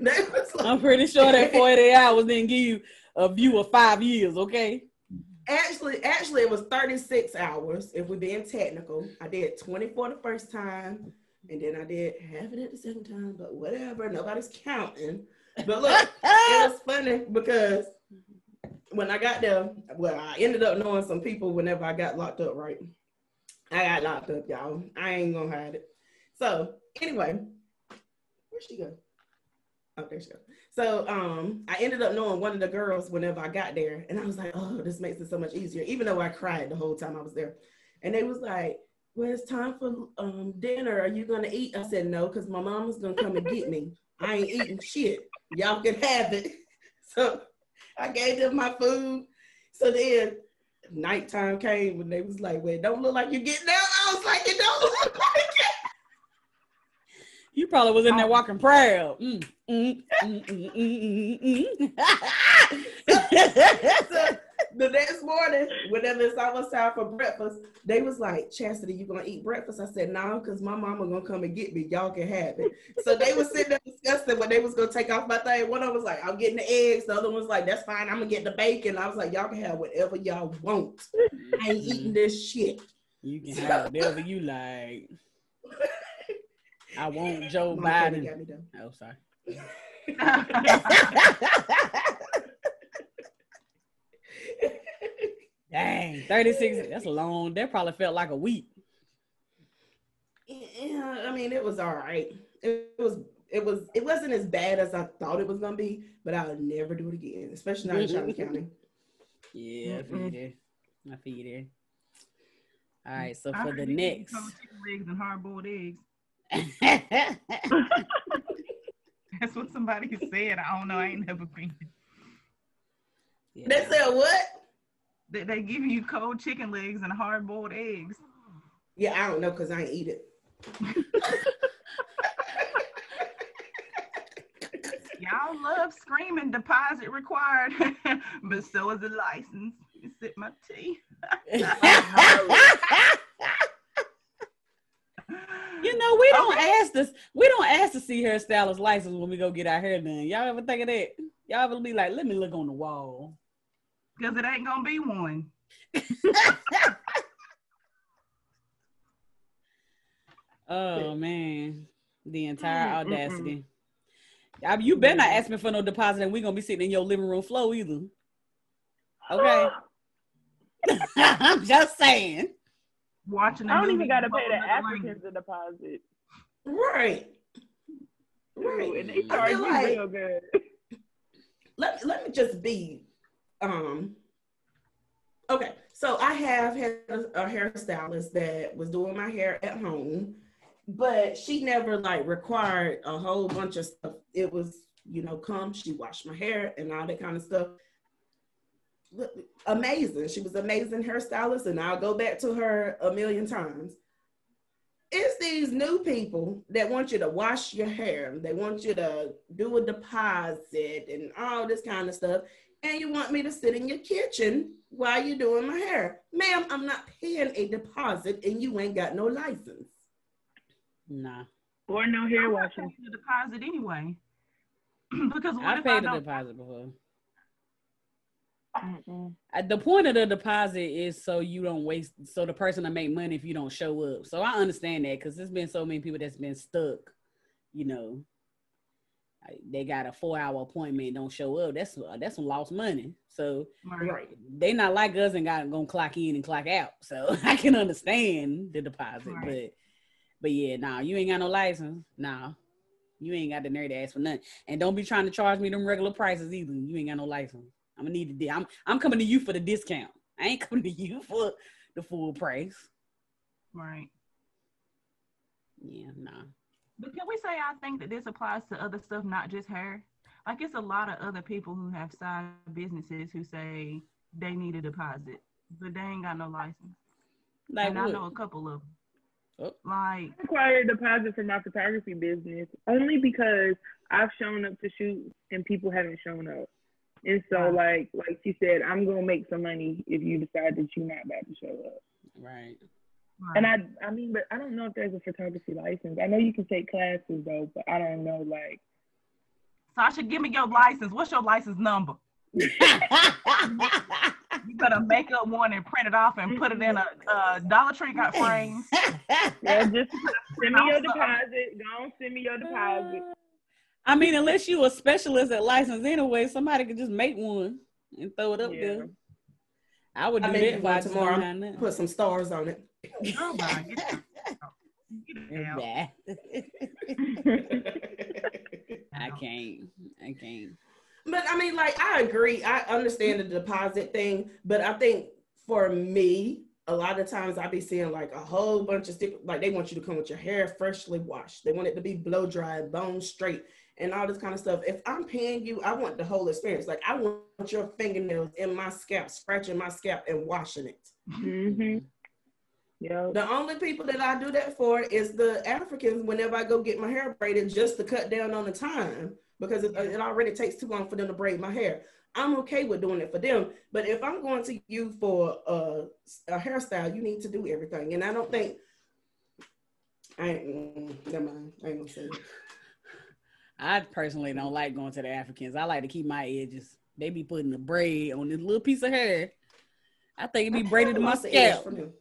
that was like, I'm pretty sure that 48 hours didn't give you a view of five years, okay? actually, actually, it was 36 hours if we're being technical. I did 24 the first time, and then I did half it at the second time, but whatever. Nobody's counting. But look, it was funny because when I got there, well, I ended up knowing some people whenever I got locked up, right? I got locked up, y'all. I ain't gonna hide it. So anyway, where'd she go? Oh, there she go. So um I ended up knowing one of the girls whenever I got there, and I was like, oh, this makes it so much easier, even though I cried the whole time I was there. And they was like, Well, it's time for um dinner. Are you gonna eat? I said no, because my mama's gonna come and get me. I ain't eating shit. Y'all can have it. So I gave them my food. So then nighttime came when they was like, Well, don't look like you're getting out. I was like, it don't look like You probably was in there walking proud. Mm, mm, mm, mm, mm, mm, mm. So the next morning, whenever it's almost time for breakfast, they was like, Chastity, you gonna eat breakfast? I said, no, because my mama gonna come and get me. Y'all can have it. So they was sitting there discussing when they was gonna take off my thing. One of them was like, I'm getting the eggs. The other one was like, that's fine, I'm gonna get the bacon. I was like, y'all can have whatever y'all want. I ain't eating this shit. You can have whatever you like. I want Joe Mama Biden. got me done. Oh, sorry. Dang, 36. That's a long. That probably felt like a week. Yeah, I mean, it was all right. It was, it was, it wasn't as bad as I thought it was gonna be, but I'll never do it again, especially not in Charlotte County. Yeah, I feel you there. I feel you there. All right, so I for heard the you eat next. cold chicken legs and hard boiled eggs. That's what somebody said. I don't know. I ain't never been. Yeah. They said what? They, they give you cold chicken legs and hard boiled eggs. Yeah, I don't know because I ain't eat it. Y'all love screaming deposit required, but so is the license. You sip my tea. know, we don't ask this. We don't ask to see hairstylist license when we go get our hair done. Y'all ever think of that? Y'all ever be like, let me look on the wall. Because it ain't gonna be one. Oh man, the entire Mm, mm, audacity. I you better not ask me for no deposit, and we gonna be sitting in your living room floor either. Okay, I'm just saying. Watching. I a don't even gotta pay the another language. Africans a deposit. Right. Ooh, Right. and they charge you like- real good. Let, let me just be um okay. So I have had a, a hairstylist that was doing my hair at home, but she never like required a whole bunch of stuff. It was, you know, come, she washed my hair and all that kind of stuff. Look, Amazing. She was amazing hairstylist, and I'll go back to her a million times. It's these new people that want you to wash your hair. They want you to do a deposit and all this kind of stuff. And you want me to sit in your kitchen while you're doing my hair. Ma'am, I'm not paying a deposit and you ain't got no license. Nah, Or no hair I'm washing. paying the deposit anyway. because what I if I paid a don't? deposit before. Mm-mm. Uh, The point of the deposit is so you don't waste, so the person to make money if you don't show up. So I understand that because there's been so many people that's been stuck. You know, they got a four hour appointment, don't show up. That's that's some lost money. So Right. they not like us and got gonna clock in and clock out. So I can understand the deposit, Right. but but yeah, nah, you ain't got no license. Nah, you ain't got the nerve to ask for nothing. And don't be trying to charge me them regular prices either. You ain't got no license. I'm gonna need to. I'm I'm coming to you for the discount. I ain't coming to you for the full price. Right. Yeah, nah. But can we say I think that this applies to other stuff, not just hair? Like it's a lot of other people who have side businesses who say they need a deposit, but they ain't got no license. Like and I know a couple of them. Oh. Like, I require a deposit for my photography business only because I've shown up to shoot and people haven't shown up. And so, like, like she said, I'm gonna make some money if you decide that you're not about to show up. Right. And I, I mean, but I don't know if there's a photography license. I know you can take classes though, but I don't know, like. Sasha, give me your license. What's your license number? You better make up one and print it off and put it in a, a Dollar Tree got frames. Yeah, just send me your deposit. Go on, send me your deposit. I mean, unless you a specialist at license anyway, somebody could just make one and throw it up Yeah. there. I would do I make that you if one tomorrow. time. Put some stars on it. Oh my, get the- get it out. Nah. I can't. I can't. But I mean, like, I agree. I understand the deposit thing, but I think for me, a lot of times I be seeing like a whole bunch of stick, like they want you to come with your hair freshly washed. They want it to be blow dried, bone straight, and all this kind of stuff. If I'm paying you, I want the whole experience. Like I want your fingernails in my scalp, scratching my scalp and washing it. hmm Yeah. The only people that I do that for is the Africans whenever I go get my hair braided just to cut down on the time because it, it already takes too long for them to braid my hair. I'm okay with doing it for them. But if I'm going to you for a, a hairstyle, you need to do everything. And I don't think, I ain't, never mind. I ain't gonna say it. I personally don't like going to the Africans. I like to keep my edges. They be putting the braid on this little piece of hair. I think it be braided to my Lost the edge scalp. from them.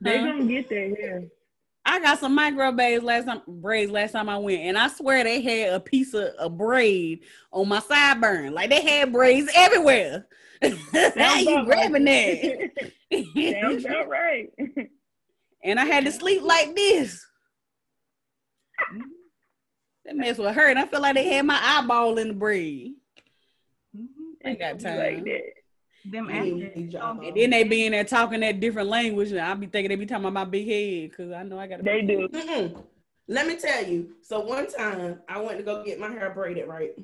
They Huh? gonna get their hair. I got some micro braids last time braids last time I went, and I swear they had a piece of a braid on my sideburn. Like they had braids everywhere. How you about grabbing right. that? Sounds about right. and I had to sleep like this. Mm-hmm. That mess her and I feel like they had my eyeball in the braid. Mhm. I got time. Like that. Them And then they be in there talking that different language, and I be thinking they be talking about my big head because I know I got. a They do. Mm-mm. Let me tell you. So one time I went to go get my hair braided, right?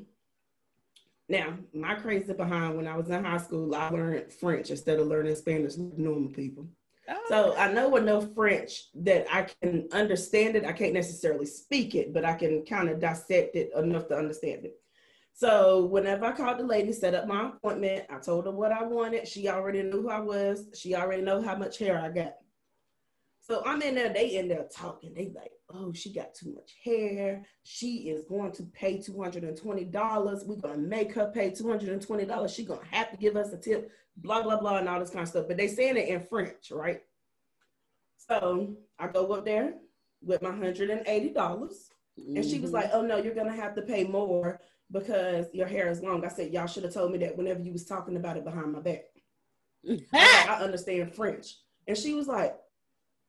Now, my crazy behind when I was in high school, I learned French instead of learning Spanish like normal people. So I know enough French that I can understand it. I can't necessarily speak it, but I can kind of dissect it enough to understand it. So whenever I called the lady, set up my appointment, I told her what I wanted. She already knew who I was. She already know how much hair I got. So I'm in there, they in there talking. They like, oh, she got too much hair. She is going to pay $220. We're gonna make her pay $220. She gonna have to give us a tip, blah, blah, blah, and all this kind of stuff. But they saying it in French, right? So I go up there with my $180. And she was mhm. like, oh no, you're gonna have to pay more because your hair is long. I said, y'all should have told me that whenever you was talking about it behind my back. I, like, I understand French. And she was like,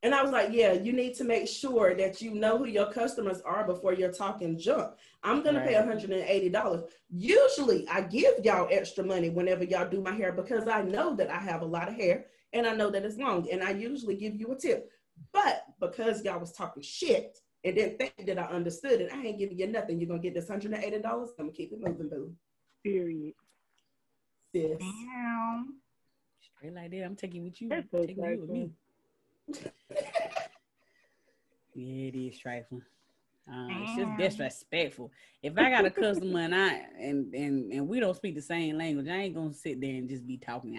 and I was like, yeah, you need to make sure that you know who your customers are before you're talking junk. I'm gonna pay $180. Usually I give y'all extra money whenever y'all do my hair because I know that I have a lot of hair and I know that it's long. And I usually give you a tip. But because y'all was talking shit and didn't think that I understood it, I ain't giving you nothing. You're gonna get this $180. I'm gonna keep it moving, boo. Period. Sis. Damn. Straight like that. I'm taking with you. That's so taking you with me. Yeah, it is trifling. Uh, it's just disrespectful. If I got a customer and I and, and and we don't speak the same language, I ain't gonna sit there and just be talking.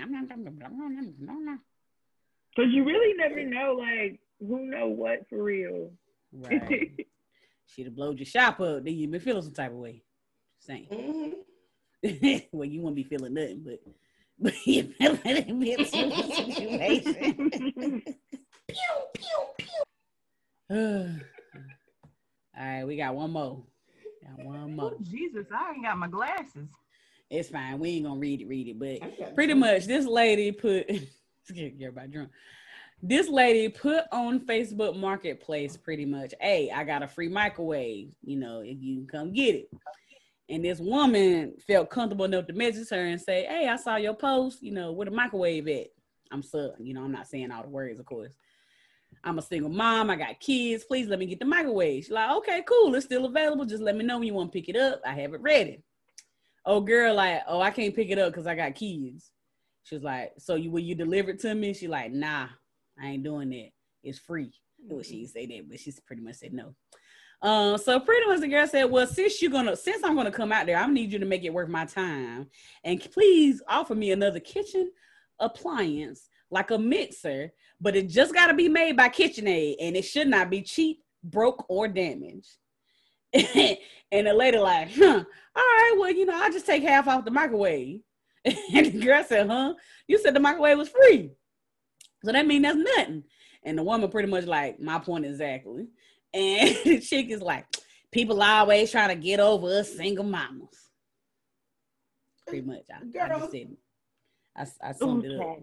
Cause you really never know, like, who know what for real. Right. She'd have blowed your shop up, then you'd be feeling some type of way. Saying. Mhm. well, you won't be feeling nothing, but but you feeling a bit situation. All right, we got one more. Got one oh, more. Oh, Jesus, I ain't got my glasses. It's fine. We ain't gonna read it, read it, but Okay. pretty much this lady put get everybody drunk. This lady put on Facebook Marketplace pretty much, hey, I got a free microwave, you know, if you can come get it. And this woman felt comfortable enough to message her and say, Hey, I saw your post, you know, where the microwave at. I'm so you know I'm not saying all the words, of course. I'm a single mom. I got kids. Please let me get the microwave. She's like, okay, cool. It's still available. Just let me know when you want to pick it up. I have it ready. Oh, girl, like, oh, I can't pick it up because I got kids. She's like, so you will you deliver it to me? She's like, nah, I ain't doing that. It's free. Well, she didn't say that, but she pretty much said no. Um, so pretty much the girl said, Well, since you're gonna since I'm gonna come out there, I need you to make it worth my time. And please offer me another kitchen appliance like a mixer, but it just gotta be made by KitchenAid and it should not be cheap, broke, or damaged. and the lady like, huh, all right, well, you know, I'll just take half off the microwave. and the girl said, huh? You said the microwave was free. So that means that's nothing. And the woman pretty much like, my point exactly. And the chick is like, people always trying to get over us single mamas. Pretty much. I, I just said I, I summed it up.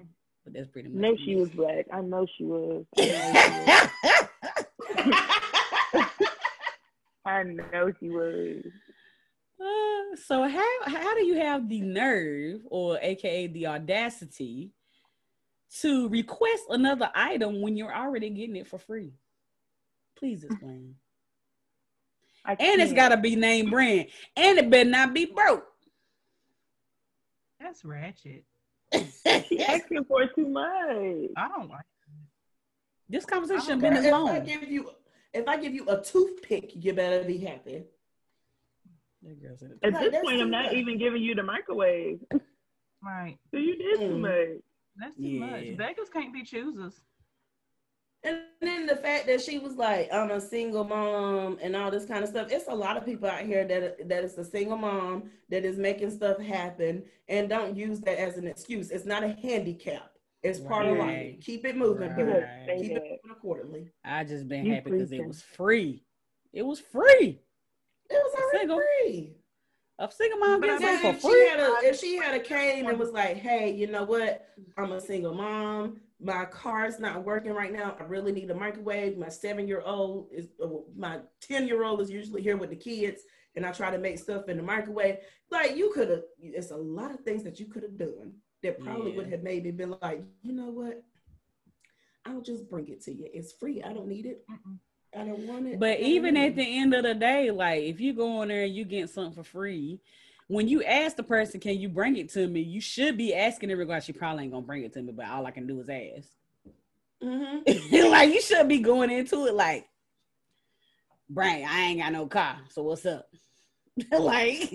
But that's pretty much. No, she was black. I know she was. Black. I know she was. I know she was. Uh, so how how do you have the nerve or aka the audacity to request another item when you're already getting it for free? Please explain. and it's got to be name brand, and it better not be broke. That's ratchet. she asking for too much. I don't like. This conversation been as long. If I give you, if I give you a toothpick, you better be happy. At this point, I'm not much. even giving you the microwave. Right. So you did mm. too much. That's too yeah. much. Beggars can't be choosers. And then the fact that she was like, I'm a single mom and all this kind of stuff. It's a lot of people out here that that is a single mom that is making stuff happen and don't use that as an excuse. It's not a handicap. It's part right. of life. Keep it moving, right. Keep it moving accordingly. I just been you happy because it was free. It was free. It was already single. free. A single mom gets it for free. She had a, if she had a came and was like, "Hey, you know what? I'm a single mom my car's not working right now. I really need a microwave. My seven year old is, uh, my 10 year old is usually here with the kids, and I try to make stuff in the microwave. Like, you could have, it's a lot of things that you could have done that probably yeah. would have made me be like, you know what? I'll just bring it to you. It's free. I don't need it. Mm-mm. I don't want it. But even at the end of the day, like if you go in there and you get something for free, when you ask the person, "Can you bring it to me?" You should be asking in regards. She probably ain't gonna bring it to me, but all I can do is ask. Mm-hmm. like you should be going into it like, "Brain, I ain't got no car, so what's up?" like,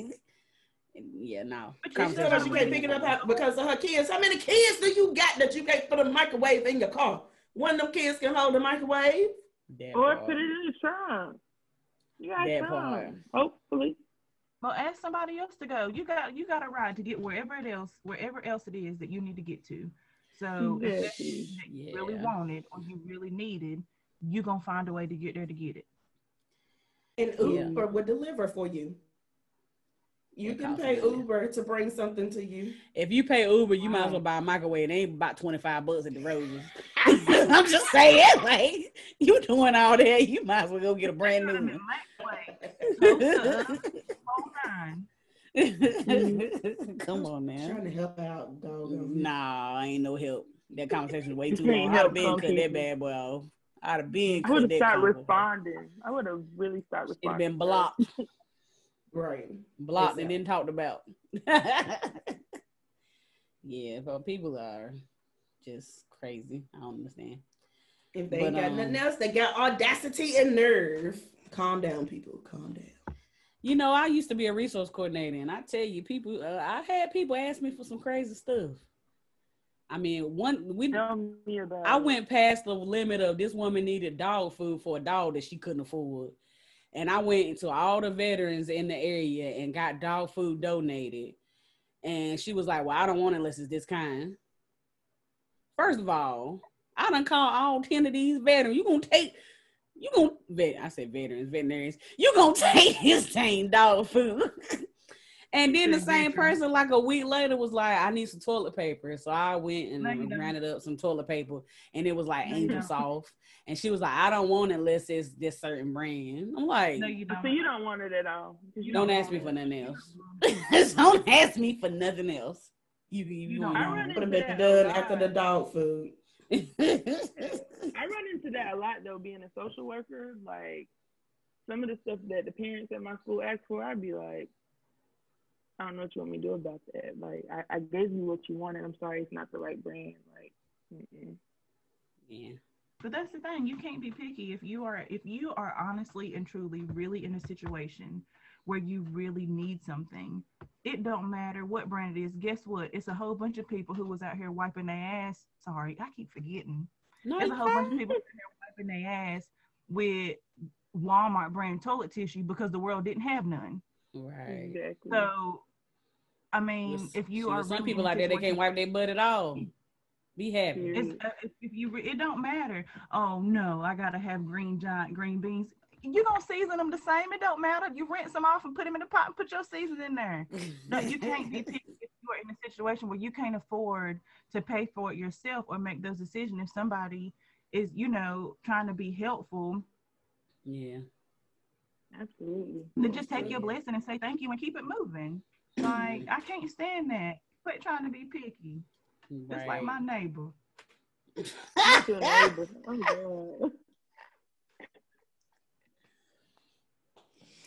yeah, no. She said she can't pick it up because of her kids. How many kids do you got that you can't put a microwave in your car? One of them kids can hold a microwave, that or part. put it in the trunk. You got time. Hopefully. Well, ask somebody else to go. You got you got a ride to get wherever it else wherever else it is that you need to get to. So if you yeah. really wanted or you really needed, you're gonna find a way to get there to get it. And Uber yeah. would deliver for you. You can pay Uber to bring something to you. If you pay Uber, you might as well buy a microwave. It ain't about 25 bucks at the Roses. I'm just saying, like, you doing all that, you might as well go get a brand new one. Come on, man. Trying to help out, dog. Nah, ain't no help. That conversation was way too long. I'd have been cut that bad boy off. I'd have been. I would have started responding. I would have really started responding. It'd been blocked. Right. Blocked and then talked about. yeah, but people are just crazy. I don't understand. If they but, ain't got um, nothing else, they got audacity and nerve. Calm down, people. Calm down. You know, I used to be a resource coordinator, and I tell you, people, uh, I had people ask me for some crazy stuff. I mean, one we don't mean I went past the limit of this woman needed dog food for a dog that she couldn't afford. And I went to all the veterans in the area and got dog food donated. And she was like, Well, I don't want it unless it's this kind. First of all, I done call all 10 of these veterans. You gonna take you gonna vet I said veterans, veterinarians, you gonna take his tame dog food. And then the same person, like a week later, was like, "I need some toilet paper." So I went and no, grinded up some toilet paper, and it was like no, Angel Soft. And she was like, "I don't want it unless it's this certain brand." I'm like, "No, you don't." So you don't want it at all. You don't, don't ask me for nothing else. don't ask me for nothing else. You you, You you don't want know. I run Would have been done a after the dog food. I run into that a lot though, being a social worker. Like some of the stuff that the parents at my school ask for, I'd be like, I don't know what you want me to do about that. Like I, I gave you what you wanted. I'm sorry, it's not the right brand. Like, mm-mm. yeah. But that's the thing. You can't be picky if you are if you are honestly and truly really in a situation where you really need something. It don't matter what brand it is. Guess what? It's a whole bunch of people who was out here wiping their ass. Sorry, I keep forgetting. No, There's a whole bunch of people out here wiping their ass with Walmart brand toilet tissue because the world didn't have none. Right. exactly. So, I mean, There's- if you see, are some people out there they can't wipe their butt at all. Be happy. It's, uh, if if you re- it don't matter. Oh no, I gotta have green giant green beans. You gonna season them the same? It don't matter. You rinse them off and put them in the pot and put your seasoning in there. No, you can't be picky if you are in a situation where you can't afford to pay for it yourself or make those decisions. If somebody is, you know, trying to be helpful, Yeah. Absolutely. then just take your blessing and say thank you and keep it moving. Like I can't stand that. Quit trying to be picky. Just like Right. my neighbor.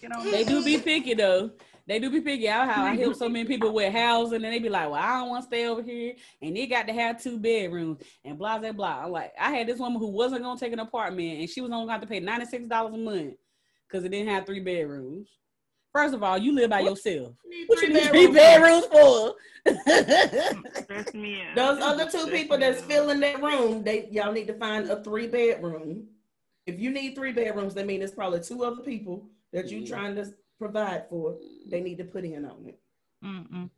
Not your neighbor. God. Get on They do be picky though. They do be picky. I how I help so many people with housing, and they be like, "Well, I don't want to stay over here," and they got to have two bedrooms and blah blah blah. I'm like, I had this woman who wasn't gonna take an apartment, and she was only going to pay ninety six dollars a month because it didn't have three bedrooms. First of all, you live by yourself. What you need three bedrooms for? Stress me. Those other two Stress people that's out. filling that room, they y'all need to find a three bedroom. If you need three bedrooms, that means there's probably two other people that you Yeah. trying to provide for. They need to put in on it. Mm-mm.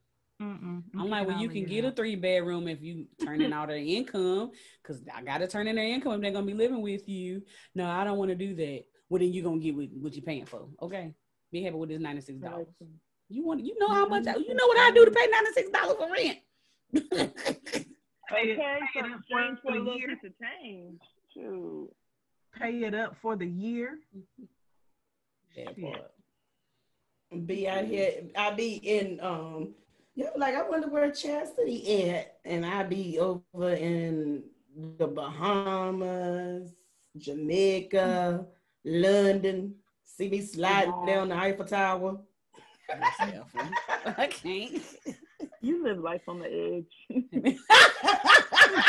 Mm-mm. I'm like, well, you can get a three bedroom if you turn in all their income, because I gotta turn in their income if they're gonna be living with you. No, I don't want to do that. Well, then you gonna get what, what you're paying for. Okay, be happy with this ninety six dollars. You want, you know how much? You know what I do to pay ninety six dollars for rent. pay it, Okay, pay so it up change for for a the year. piece of change. Shoot. Pay it up for the year. Mm-hmm. That Yeah. Be out here, I be in um yeah, like I wonder where Chastity at. And I be over in the Bahamas, Jamaica, London. See me sliding down the Eiffel Tower. I can't. You live life on the edge.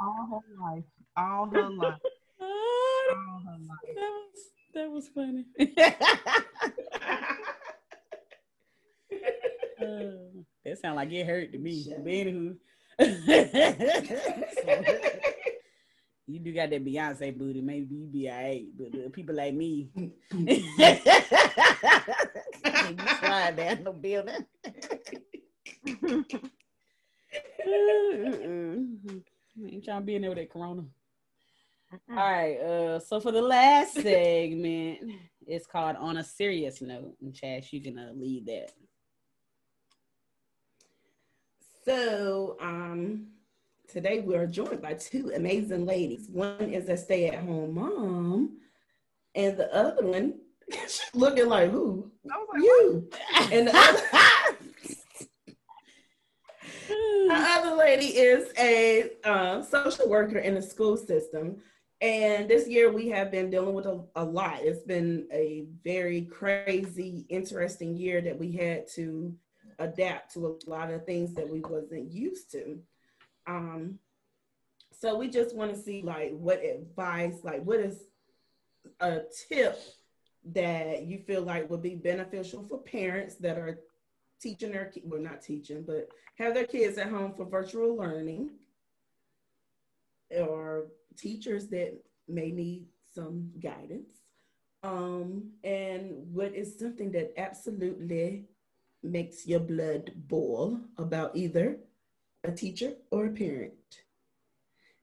All her life. All her life. All her life. That was funny. Uh, that sound like it hurt to me. Shut But anywho. you do got that Beyonce booty, maybe you be alright. But uh, people like me, you slide down the building. Ain't trying to be in there with that corona. All right. Uh, so for the last segment, it's called "On a Serious Note." And Chaz, you can uh, lead that. So, um, today we are joined by two amazing ladies. One is a stay-at-home mom, and the other one looking like who? I was like, You. And the other, the other lady is a uh, social worker in the school system. And this year we have been dealing with a, a lot. It's been a very crazy, interesting year that we had to adapt to a lot of things that we wasn't used to. Um, so we just want to see like what advice, like what is a tip that you feel like would be beneficial for parents that are teaching their ki- well not teaching but have their kids at home for virtual learning or teachers that may need some guidance um and what is something that absolutely makes your blood boil about either a teacher or a parent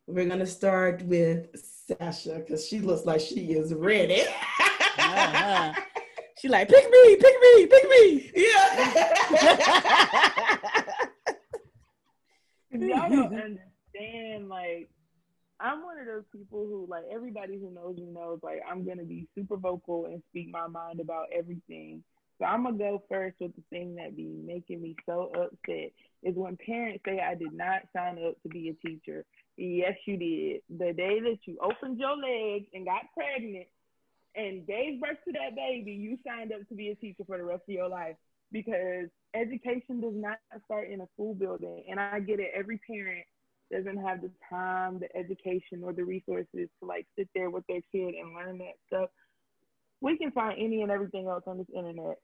we're going to start with sasha because she looks like she is ready Uh-huh. She like pick me, pick me, pick me. yeah Y'all don't understand. Like, I'm one of those people who, like, everybody who knows me knows, like, I'm gonna be super vocal and speak my mind about everything. So I'm gonna go first with the thing that be making me so upset is when parents say I did not sign up to be a teacher. Yes, you did. The day that you opened your legs and got pregnant and gave birth to that baby, you signed up to be a teacher for the rest of your life because education does not start in a school building. And I get it, every parent doesn't have the time, the education, or the resources to like sit there with their kid and learn that stuff. We can find any and everything else on this internet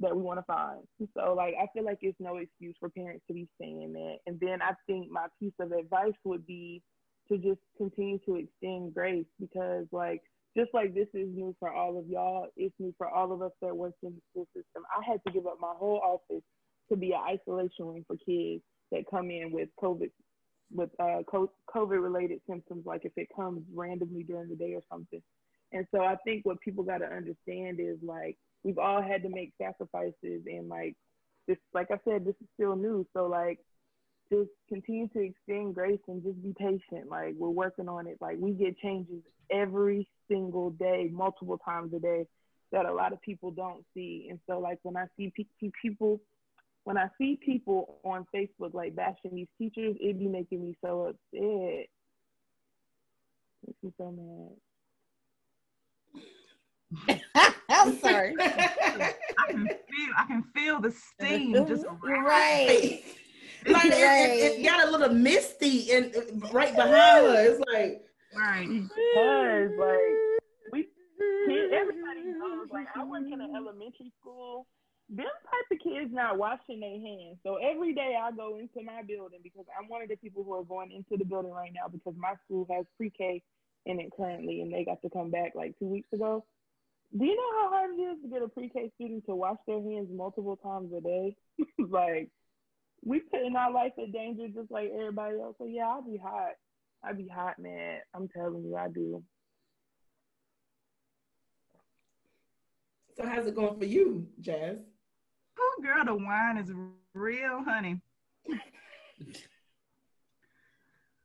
that we want to find. So like I feel like it's no excuse for parents to be saying that. And then I think my piece of advice would be to just continue to extend grace because like just like this is new for all of y'all, it's new for all of us that work in the school system. I had to give up my whole office to be an isolation room for kids that come in with COVID with uh, COVID related symptoms, like if it comes randomly during the day or something. And so I think what people got to understand is like we've all had to make sacrifices and like this like I said, this is still new. So like just continue to extend grace and just be patient. Like we're working on it. Like we get changes every single day, multiple times a day that a lot of people don't see. And so like when I see pe- people when I see people on Facebook like bashing these teachers, it be making me so upset. Makes me so mad. I'm sorry. I can feel I can feel the steam just right. like it, it, it, got a little misty and right behind her. It's like right because like we everybody knows like I work in an elementary school. Them type of kids not washing their hands. So every day I go into my building because I'm one of the people who are going into the building right now because my school has pre-K in it currently and they got to come back like two weeks ago. Do you know how hard it is to get a pre-K student to wash their hands multiple times a day? like, we putting our life in danger just like everybody else. So yeah, I'll be hot. I'll be hot, man. I'm telling you, I do. So how's it going for you, Jazz? Girl, the wine is real, honey.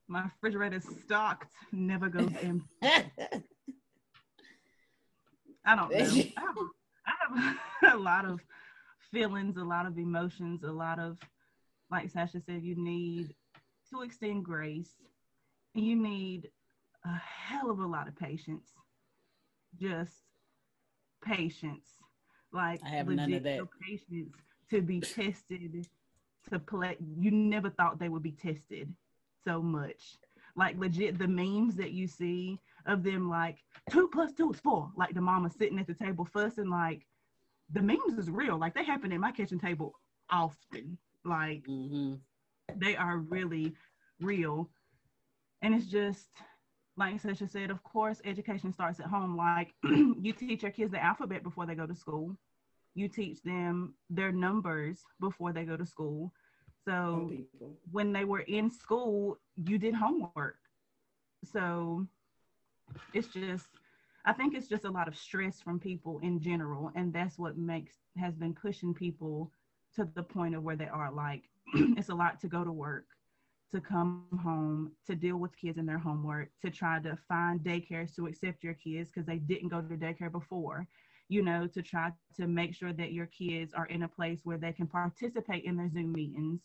My refrigerator is stocked, never goes empty. I don't know. I have, I have a lot of feelings, a lot of emotions, a lot of, like Sasha said, you need to extend grace. You need a hell of a lot of patience. Just patience. Like I have none of that. Patience to be tested, to play. You never thought they would be tested so much. Like legit, the memes that you see of them like two plus two is four. Like the mama sitting at the table fussing. Like the memes is real. Like they happen at my kitchen table often. Like mm-hmm. they are really real. And it's just like Sasha said, of course, education starts at home. Like you teach your kids the alphabet before they go to school. You teach them their numbers before they go to school. So when they were in school, you did homework. So it's just I think it's just a lot of stress from people in general, and that's what makes has been pushing people to the point of where they are. Like it's a lot to go to work, to come home, to deal with kids and their homework, to try to find daycares to accept your kids because they didn't go to daycare before. You know, to try to make sure that your kids are in a place where they can participate in their Zoom meetings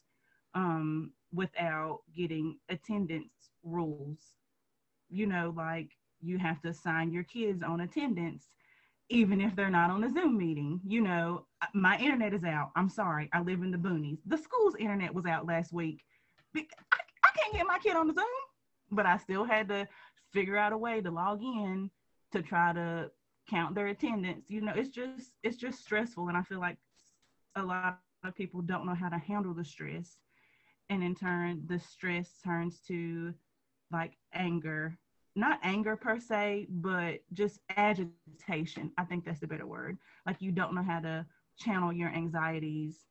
um, without getting attendance rules. You know, like you have to sign your kids on attendance even if they're not on a Zoom meeting. You know, uh, my internet is out. I'm sorry. I live in the boonies. The school's internet was out last week. I, I can't get my kid on the Zoom, but I still had to figure out a way to log in to try to count their attendance. You know, it's just it's just stressful and I feel like a lot of people don't know how to handle the stress. And in turn, the stress turns to like anger not anger per se, but just agitation. I think that's the better word. Like you don't know how to channel your anxieties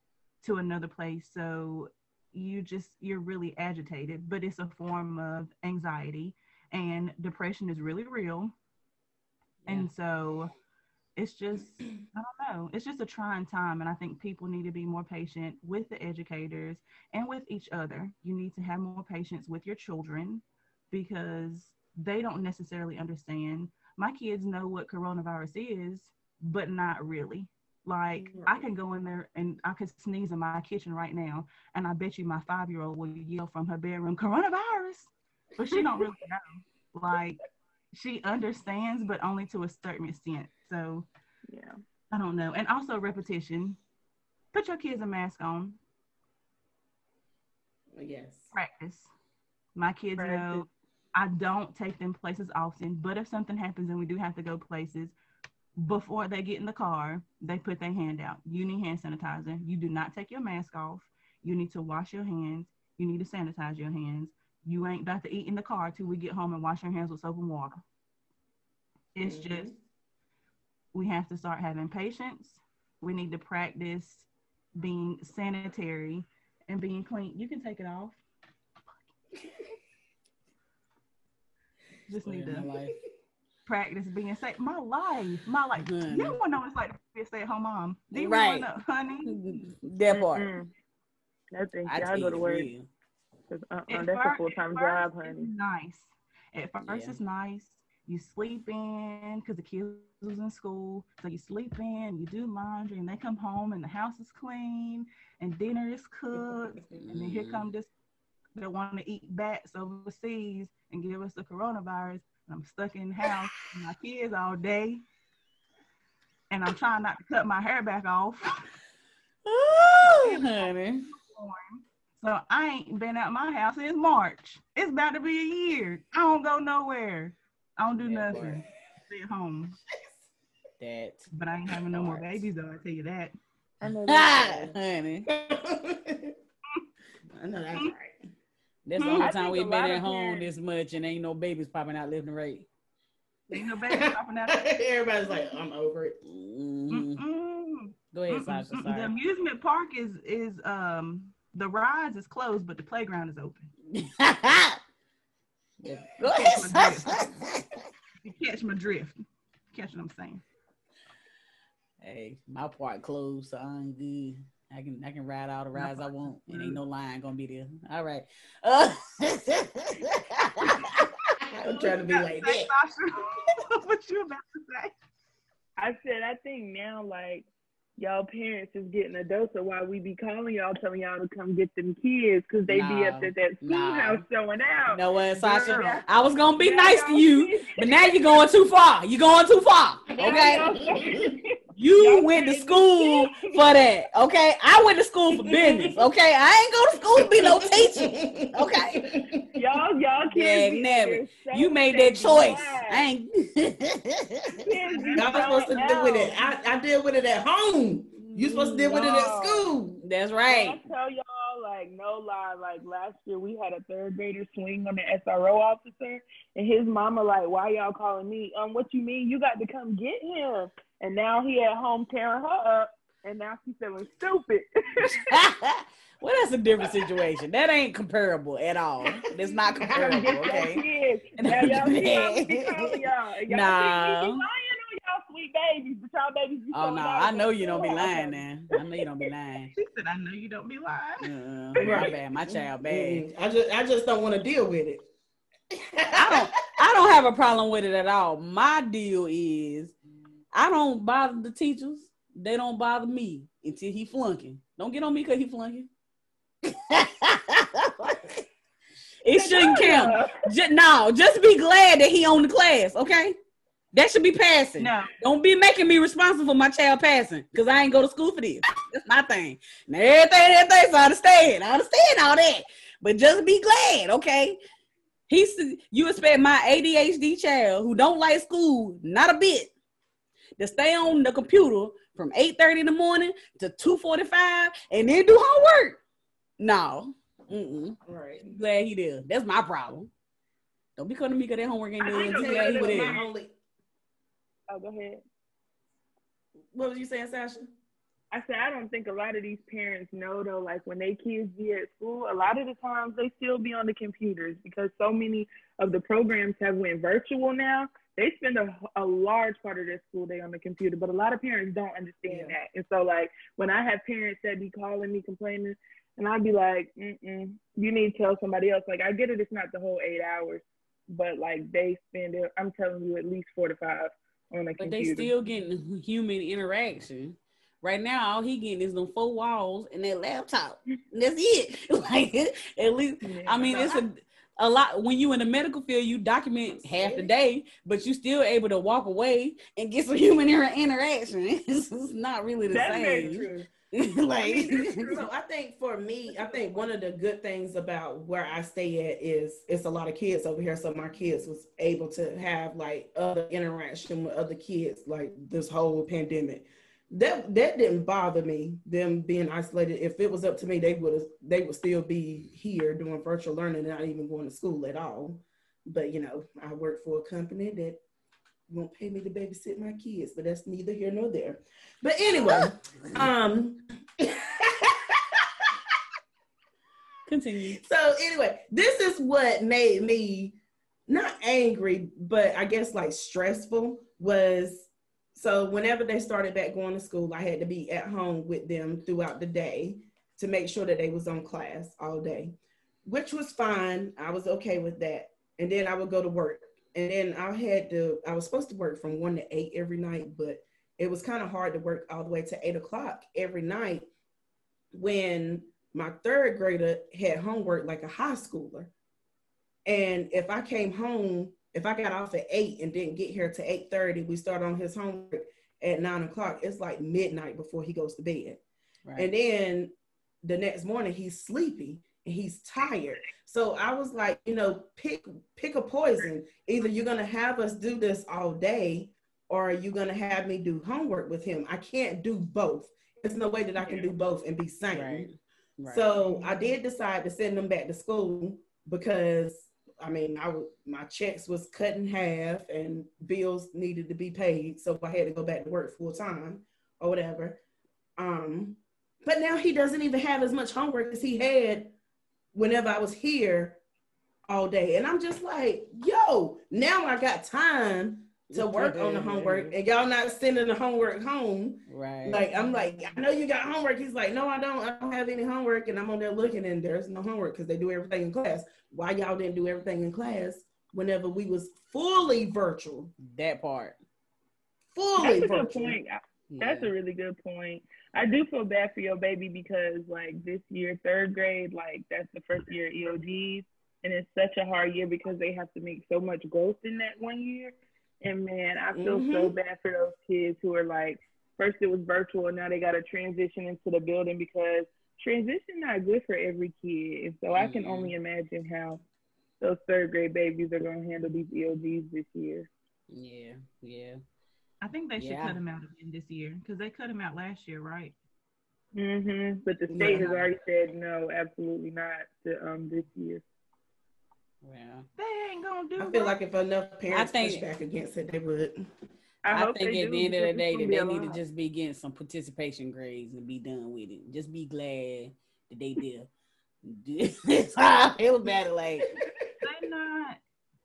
to another place. So you just, you're really agitated, but it's a form of anxiety. And depression is really real. Yeah. And so it's just, I don't know, it's just a trying time. And I think people need to be more patient with the educators and with each other. You need to have more patience with your children because they don't necessarily understand. My kids know what coronavirus is, but not really. Like I can go in there and I could sneeze in my kitchen right now, and I bet you my five year old will yell from her bedroom, "Coronavirus!" But she don't really know. Like she understands, but only to a certain extent. So Yeah. I don't know. And also repetition. Put your kids a mask on. Yes. Practice. My kids Practice. know I don't take them places often, but if something happens and we do have to go places, before they get in the car, they put their hand out. You need hand sanitizer. You do not take your mask off. You need to wash your hands. You need to sanitize your hands. You ain't about to eat in the car till we get home and wash your hands with soap and water. It's Mhm. just we have to start having patience. We need to practice being sanitary and being clean. You can take it off. Just need Story of to my life. Practice being safe. My life, my life. Honey. You don't want to know what it's like to be a stay-at-home mom. Do you Right. want to know, honey? Mm-hmm. That part. Mm-mm. No, I you. tell I go to work. real. 'cause, uh-uh, At that's a first- full time at job, honey. It's nice. At first, Yeah. it's nice. You sleep in because the kids was in school. So you sleep in, you do laundry, and they come home and the house is clean and dinner is cooked. And then here Mm. come mm-hmm. this They want to eat bats overseas and give us the coronavirus. And I'm stuck in the house with my kids all day. And I'm trying not to cut my hair back off. Ooh, honey. So I ain't been at my house since March. It's about to be a year. I don't go nowhere. I don't do That nothing. part. Stay at home. That. But I ain't having no more babies though, I tell you that. I know that's right. honey. I know that's right. That's the Hmm. only time we've been at home parents- this much and ain't no babies popping out left and right. Ain't no babies popping out. Everybody's like, I'm over it. Mhm. Mm-mm. Go ahead. Sasha. Mm-mm. The amusement park is is um the rides is closed, but the playground is open. Go ahead, Sasha. You catch my drift. Catch what I'm saying. Hey, my part closed, so I'm good. I can I can ride all the rides I want, and ain't no line gonna be there. All right. Uh, I'm trying to be like that. What you about to say? I said I think now like y'all parents is getting a dose of why we be calling y'all telling y'all to come get them kids because they be up at that nah. schoolhouse showing out. you know what, Sasha? Girl. I was gonna be Now nice to y'all you, see- but now you're going too far. You're going too far. Okay. Y'all You Y'all went to school for that. Okay. I went to school for business. Okay. I ain't go to school to be no teacher. Okay. Y'all, y'all Yeah, can't never. so You made that choice. wide. I ain't. Kids be Y'all supposed to going deal with it. I, I deal with it at home. You supposed to deal with it at school. That's right. I tell y'all, like, no lie, like last year we had a third grader swing on the SRO officer, and his mama like, why y'all calling me? Um, what you mean? You got to come get him. And now he at home tearing her up, and now she's feeling stupid. well, that's a different situation. That ain't comparable at all. It's not comparable. Okay. kids. Now y'all see how we be calling y'all. Y'all Nah. Sweet babies, but y'all babies be Oh no, I know you don't be lying now. I know you don't be lying. She said, I know you don't be lying. Uh, my bad. My child bad. Mm, I just I just don't want to deal with it. I don't I don't have a problem with it at all. My deal is I don't bother the teachers. They don't bother me until he flunking. Don't get on me because he flunking. it shouldn't count. Just, no, just be glad that he on the class, okay? That should be passing. No, Don't be making me responsible for my child passing because I ain't go to school for this. That's my thing. Now, everything, everything, so I understand. I understand all that. But just be glad, okay? He's you expect my ADHD child who don't like school, not a bit, to stay on the computer from 8:30 in the morning to 2:45 and then do homework. No. Mm-mm. Right. Glad he did. That's my problem. Don't be coming to me because that homework ain't I done. think Too that's glad he was my there. Oh, go ahead. What was you saying, Sasha? I said I don't think a lot of these parents know though. Like when they kids be at school, a lot of the times they still be on the computers because so many of the programs have went virtual now. They spend a, a large part of their school day on the computer, but a lot of parents don't understand Yeah. that. And so like when I have parents that be calling me complaining, and I'd be like, Mm-mm, you need to tell somebody else. Like I get it, it's not the whole eight hours, but like they spend it. I'm telling you, at least four to five on a But they still getting human interaction. Right now, all he getting is them four walls and that laptop. And that's it. Like at least, I mean, it's a a lot when you in the medical field, you document half the day, but you still able to walk away and get some human interaction. It's, it's not really the That's very same. true. like so I think for me, I think one of the good things about where I stay at is it's a lot of kids over here. So my kids was able to have like other interaction with other kids like this whole pandemic. That that didn't bother me, them being isolated. If it was up to me, they would have they would still be here doing virtual learning, not even going to school at all. But you know, I work for a company that won't pay me to babysit my kids, but that's neither here nor there. But anyway, um continue. so anyway, this is what made me not angry, but I guess like stressful was so whenever they started back going to school, I had to be at home with them throughout the day to make sure that they was on class all day, which was fine. I was okay with that. And then I would go to work. And then I had to, I was supposed to work from one to eight every night, but it was kind of hard to work all the way to eight o'clock every night when my third grader had homework like a high schooler. And if I came home, if I got off at eight and didn't get here to eight thirty, we start on his homework at nine o'clock. It's like midnight before he goes to bed. Right. And then the next morning he's sleepy and he's tired. So I was like, you know, pick pick a poison. Either you're gonna have us do this all day, or you're you gonna have me do homework with him? I can't do both. There's no way that I can do both and be sane. Right. Right. So I did decide to send them back to school because I mean, I w- my checks was cut in half and bills needed to be paid, so I had to go back to work full time or whatever. Um, but now he doesn't even have as much homework as he had whenever I was here all day, and I'm just like, yo, now I got time to work on the homework, and y'all not sending the homework home. right. Like I'm like, I know you got homework. He's like, no, I don't. I don't have any homework, and I'm on there looking, and there's no homework because they do everything in class. Why y'all didn't do everything in class whenever we was fully virtual, that part. fully That's a good point. That's Yeah. a really good point. I do feel bad for your baby because like this year, third grade, like that's the first year of EOGs, and it's such a hard year because they have to make so much growth in that one year. And man, I feel so Mhm. bad for those kids who are like, first it was virtual, and now they got to transition into the building because transition not good for every kid. And so I can only imagine how those third grade babies are going to handle these EOGs this year. Yeah. Yeah. I think they should Yeah. cut them out again this year because they cut them out last year, right? hmm But the state has already said no, absolutely not to um this year. Yeah. They ain't gonna do. I feel right. like if enough parents think- push back against it, they would. I, I, think at do, the end of the day that they need to just be getting some participation grades and be done with it. Just be glad that they did. That's how I feel about it. Like, they not.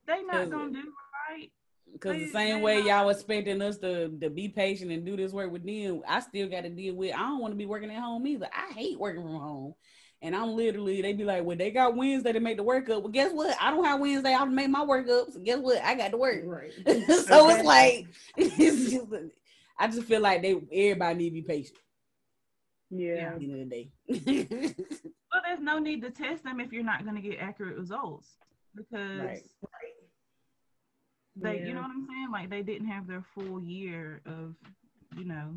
They not gonna do right. because the same way not- y'all was expecting us to, to be patient and do this work with them, I still got to deal with. I don't want to be working at home either. I hate working from home. And I'm literally, they be like, well, they got Wednesday to make the work up. Well, guess what? I don't have Wednesday. I'll make my work up. So guess what? I got to work. Right. so it's like, it's just, I just feel like they everybody need to be patient Yeah. at the end of the day. Well, there's no need to test them if you're not gonna get accurate results because Right. they, you know what I'm saying? Like they didn't have their full year of, you know,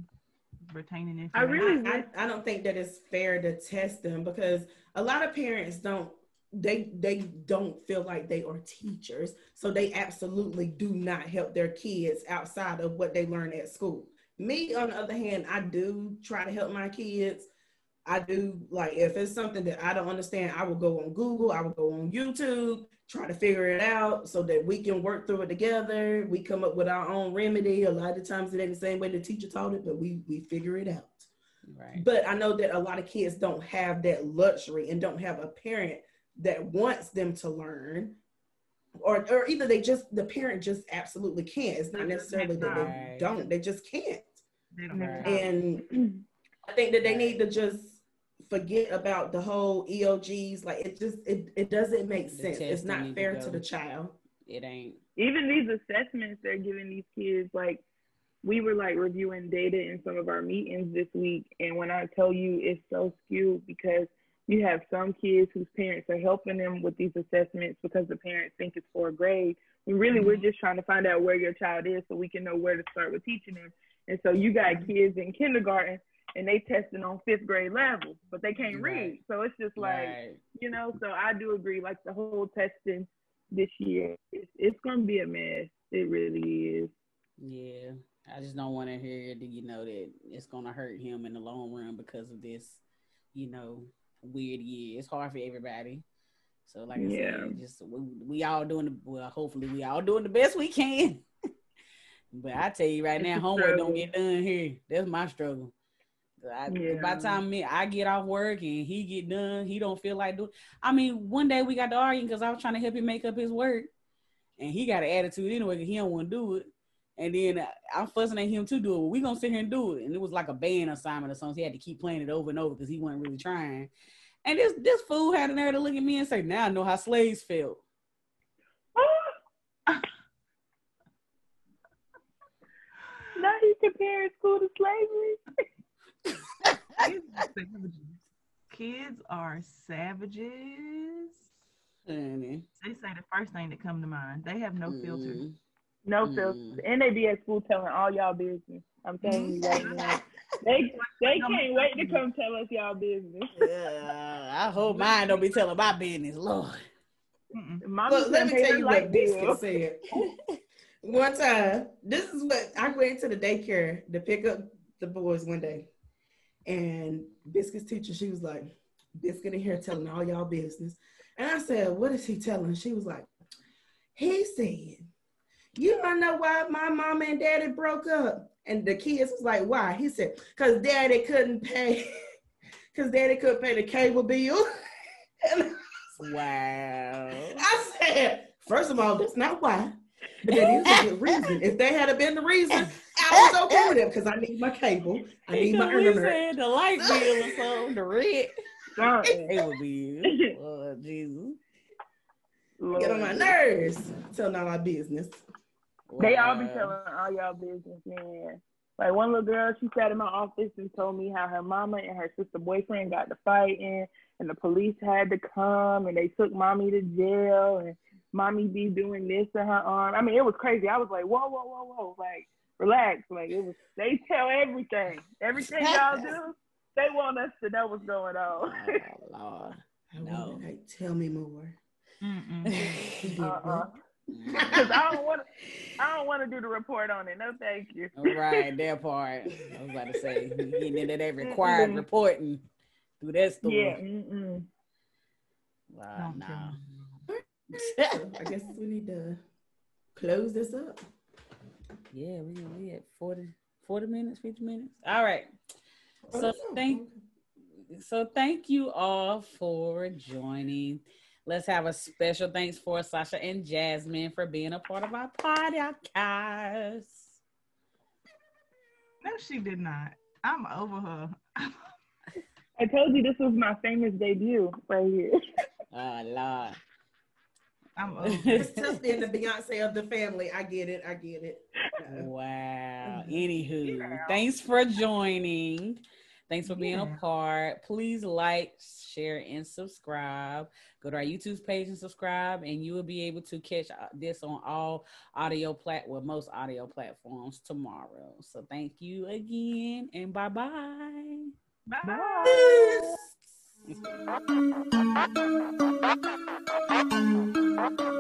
retaining information. I really I, I, I don't think that it's fair to test them because a lot of parents don't they they don't feel like they are teachers. So they absolutely do not help their kids outside of what they learn at school. Me on the other hand i do try to help my kids. I do like if it's something that i don't understand i will go on google i will go on youtube try to figure it out so that we can work through it together we come up with our own remedy a lot of times it ain't the same way the teacher taught it but we we figure it out right. but I know that a lot of kids don't have that luxury and don't have a parent that wants them to learn. Or, or either they just the parent just absolutely can't. It's not necessarily that they don't, they just can't. They don't have Right. time. And I think that they need to just forget about the whole EOGs. Like it just it, it doesn't make sense. It's not need to fair to the child. It ain't. Even these assessments they're giving these kids, like we were like reviewing data in some of our meetings this week, and when I tell you it's so skewed because you have some kids whose parents are helping them with these assessments because the parents think it's for a grade. When really we're mm-hmm. just trying to find out where your child is so we can know where to start with teaching them. And so you got mm-hmm. kids in kindergarten and they testing on fifth grade level, but they can't Right. read. So it's just like, Right. you know, so I do agree, like the whole testing this year, it's, it's gonna be a mess. It really is. Yeah, I just don't want to hear that you know that it's gonna hurt him in the long run because of this, you know, weird year. It's hard for everybody. So like I Yeah. said, just we, we all doing the well. Hopefully, we all doing the best we can. but I tell you right now, homework don't get done here. That's my struggle. I, By the time me I get off work and he get done, he don't feel like doing. I mean, one day we got to arguing because I was trying to help him make up his work, and he got an attitude anyway he don't want to do it. And then uh, I'm fussing at him to do it. Well, we gonna sit here and do it. And it was like a band assignment or something. So he had to keep playing it over and over because he wasn't really trying. And this this fool had the nerve to look at me and say, "Now I know how slaves felt." now you comparing school to slavery. Kids are savages. Honey. They say the first thing that come to mind. They have no filter. Mm. No Mm. filters. And they be at school telling all y'all business. I'm telling you right now. They they can't wait to come tell us y'all business. Uh, I hope mine don't be telling my business, Lord. But let me tell you light what bill. Biscuit said. one time, this is what I went to the daycare to pick up the boys one day. And Biscuit's teacher, she was like, Biscuit in here telling all y'all business. And I said, What is he telling? She was like, He said, You don't know why my mama and daddy broke up. And the kids was like, Why? He said, Because daddy couldn't pay, because daddy couldn't pay the cable bill. Wow. I said, first of all, that's not why. But that is a good reason. If they had been the reason, I was okay with it because I need my cable. I need my Because we internet. said the light bill or something, the red Something. cable bill. Oh, Jesus. Get on my nerves. Telling all my business. They all be telling all y'all business, man. Like one little girl, she sat in my office and told me how her mama and her sister boyfriend got to fighting, and the police had to come, and they took mommy to jail, and mommy be doing this to her arm. I mean, it was crazy. I was like, whoa, whoa, whoa, whoa, like relax. Like it was. They tell everything, everything y'all do. They want us to know what's going on. Oh, Lord. I No. wanted, like, tell me more. Uh-uh. Cause I don't want to. I don't want to do the report on it. No, thank you. Oh, right, that part. I was about to say, you getting into that required reporting through that story. Yeah. Mm-mm. Wow, Don't no. So I guess we need to close this up. Yeah, we we at 40, 40 minutes, 50 minutes. All right. So thank so thank you all for joining. Let's have a special thanks for Sasha and Jasmine for being a part of our podcast. No, she did not. I'm over her. I told you this was my famous debut right here. Oh Lord. I'm over. It's tough being the Beyonce of the family. I get it. I get it. Uh, Wow. Anywho, Yeah. thanks for joining. Thanks for being Yeah. a part. Please like, share, and subscribe. Go to our YouTube page and subscribe, and you will be able to catch uh, this on all audio plat well, most audio platforms tomorrow. So thank you again, and bye bye bye. Bye. Thank you.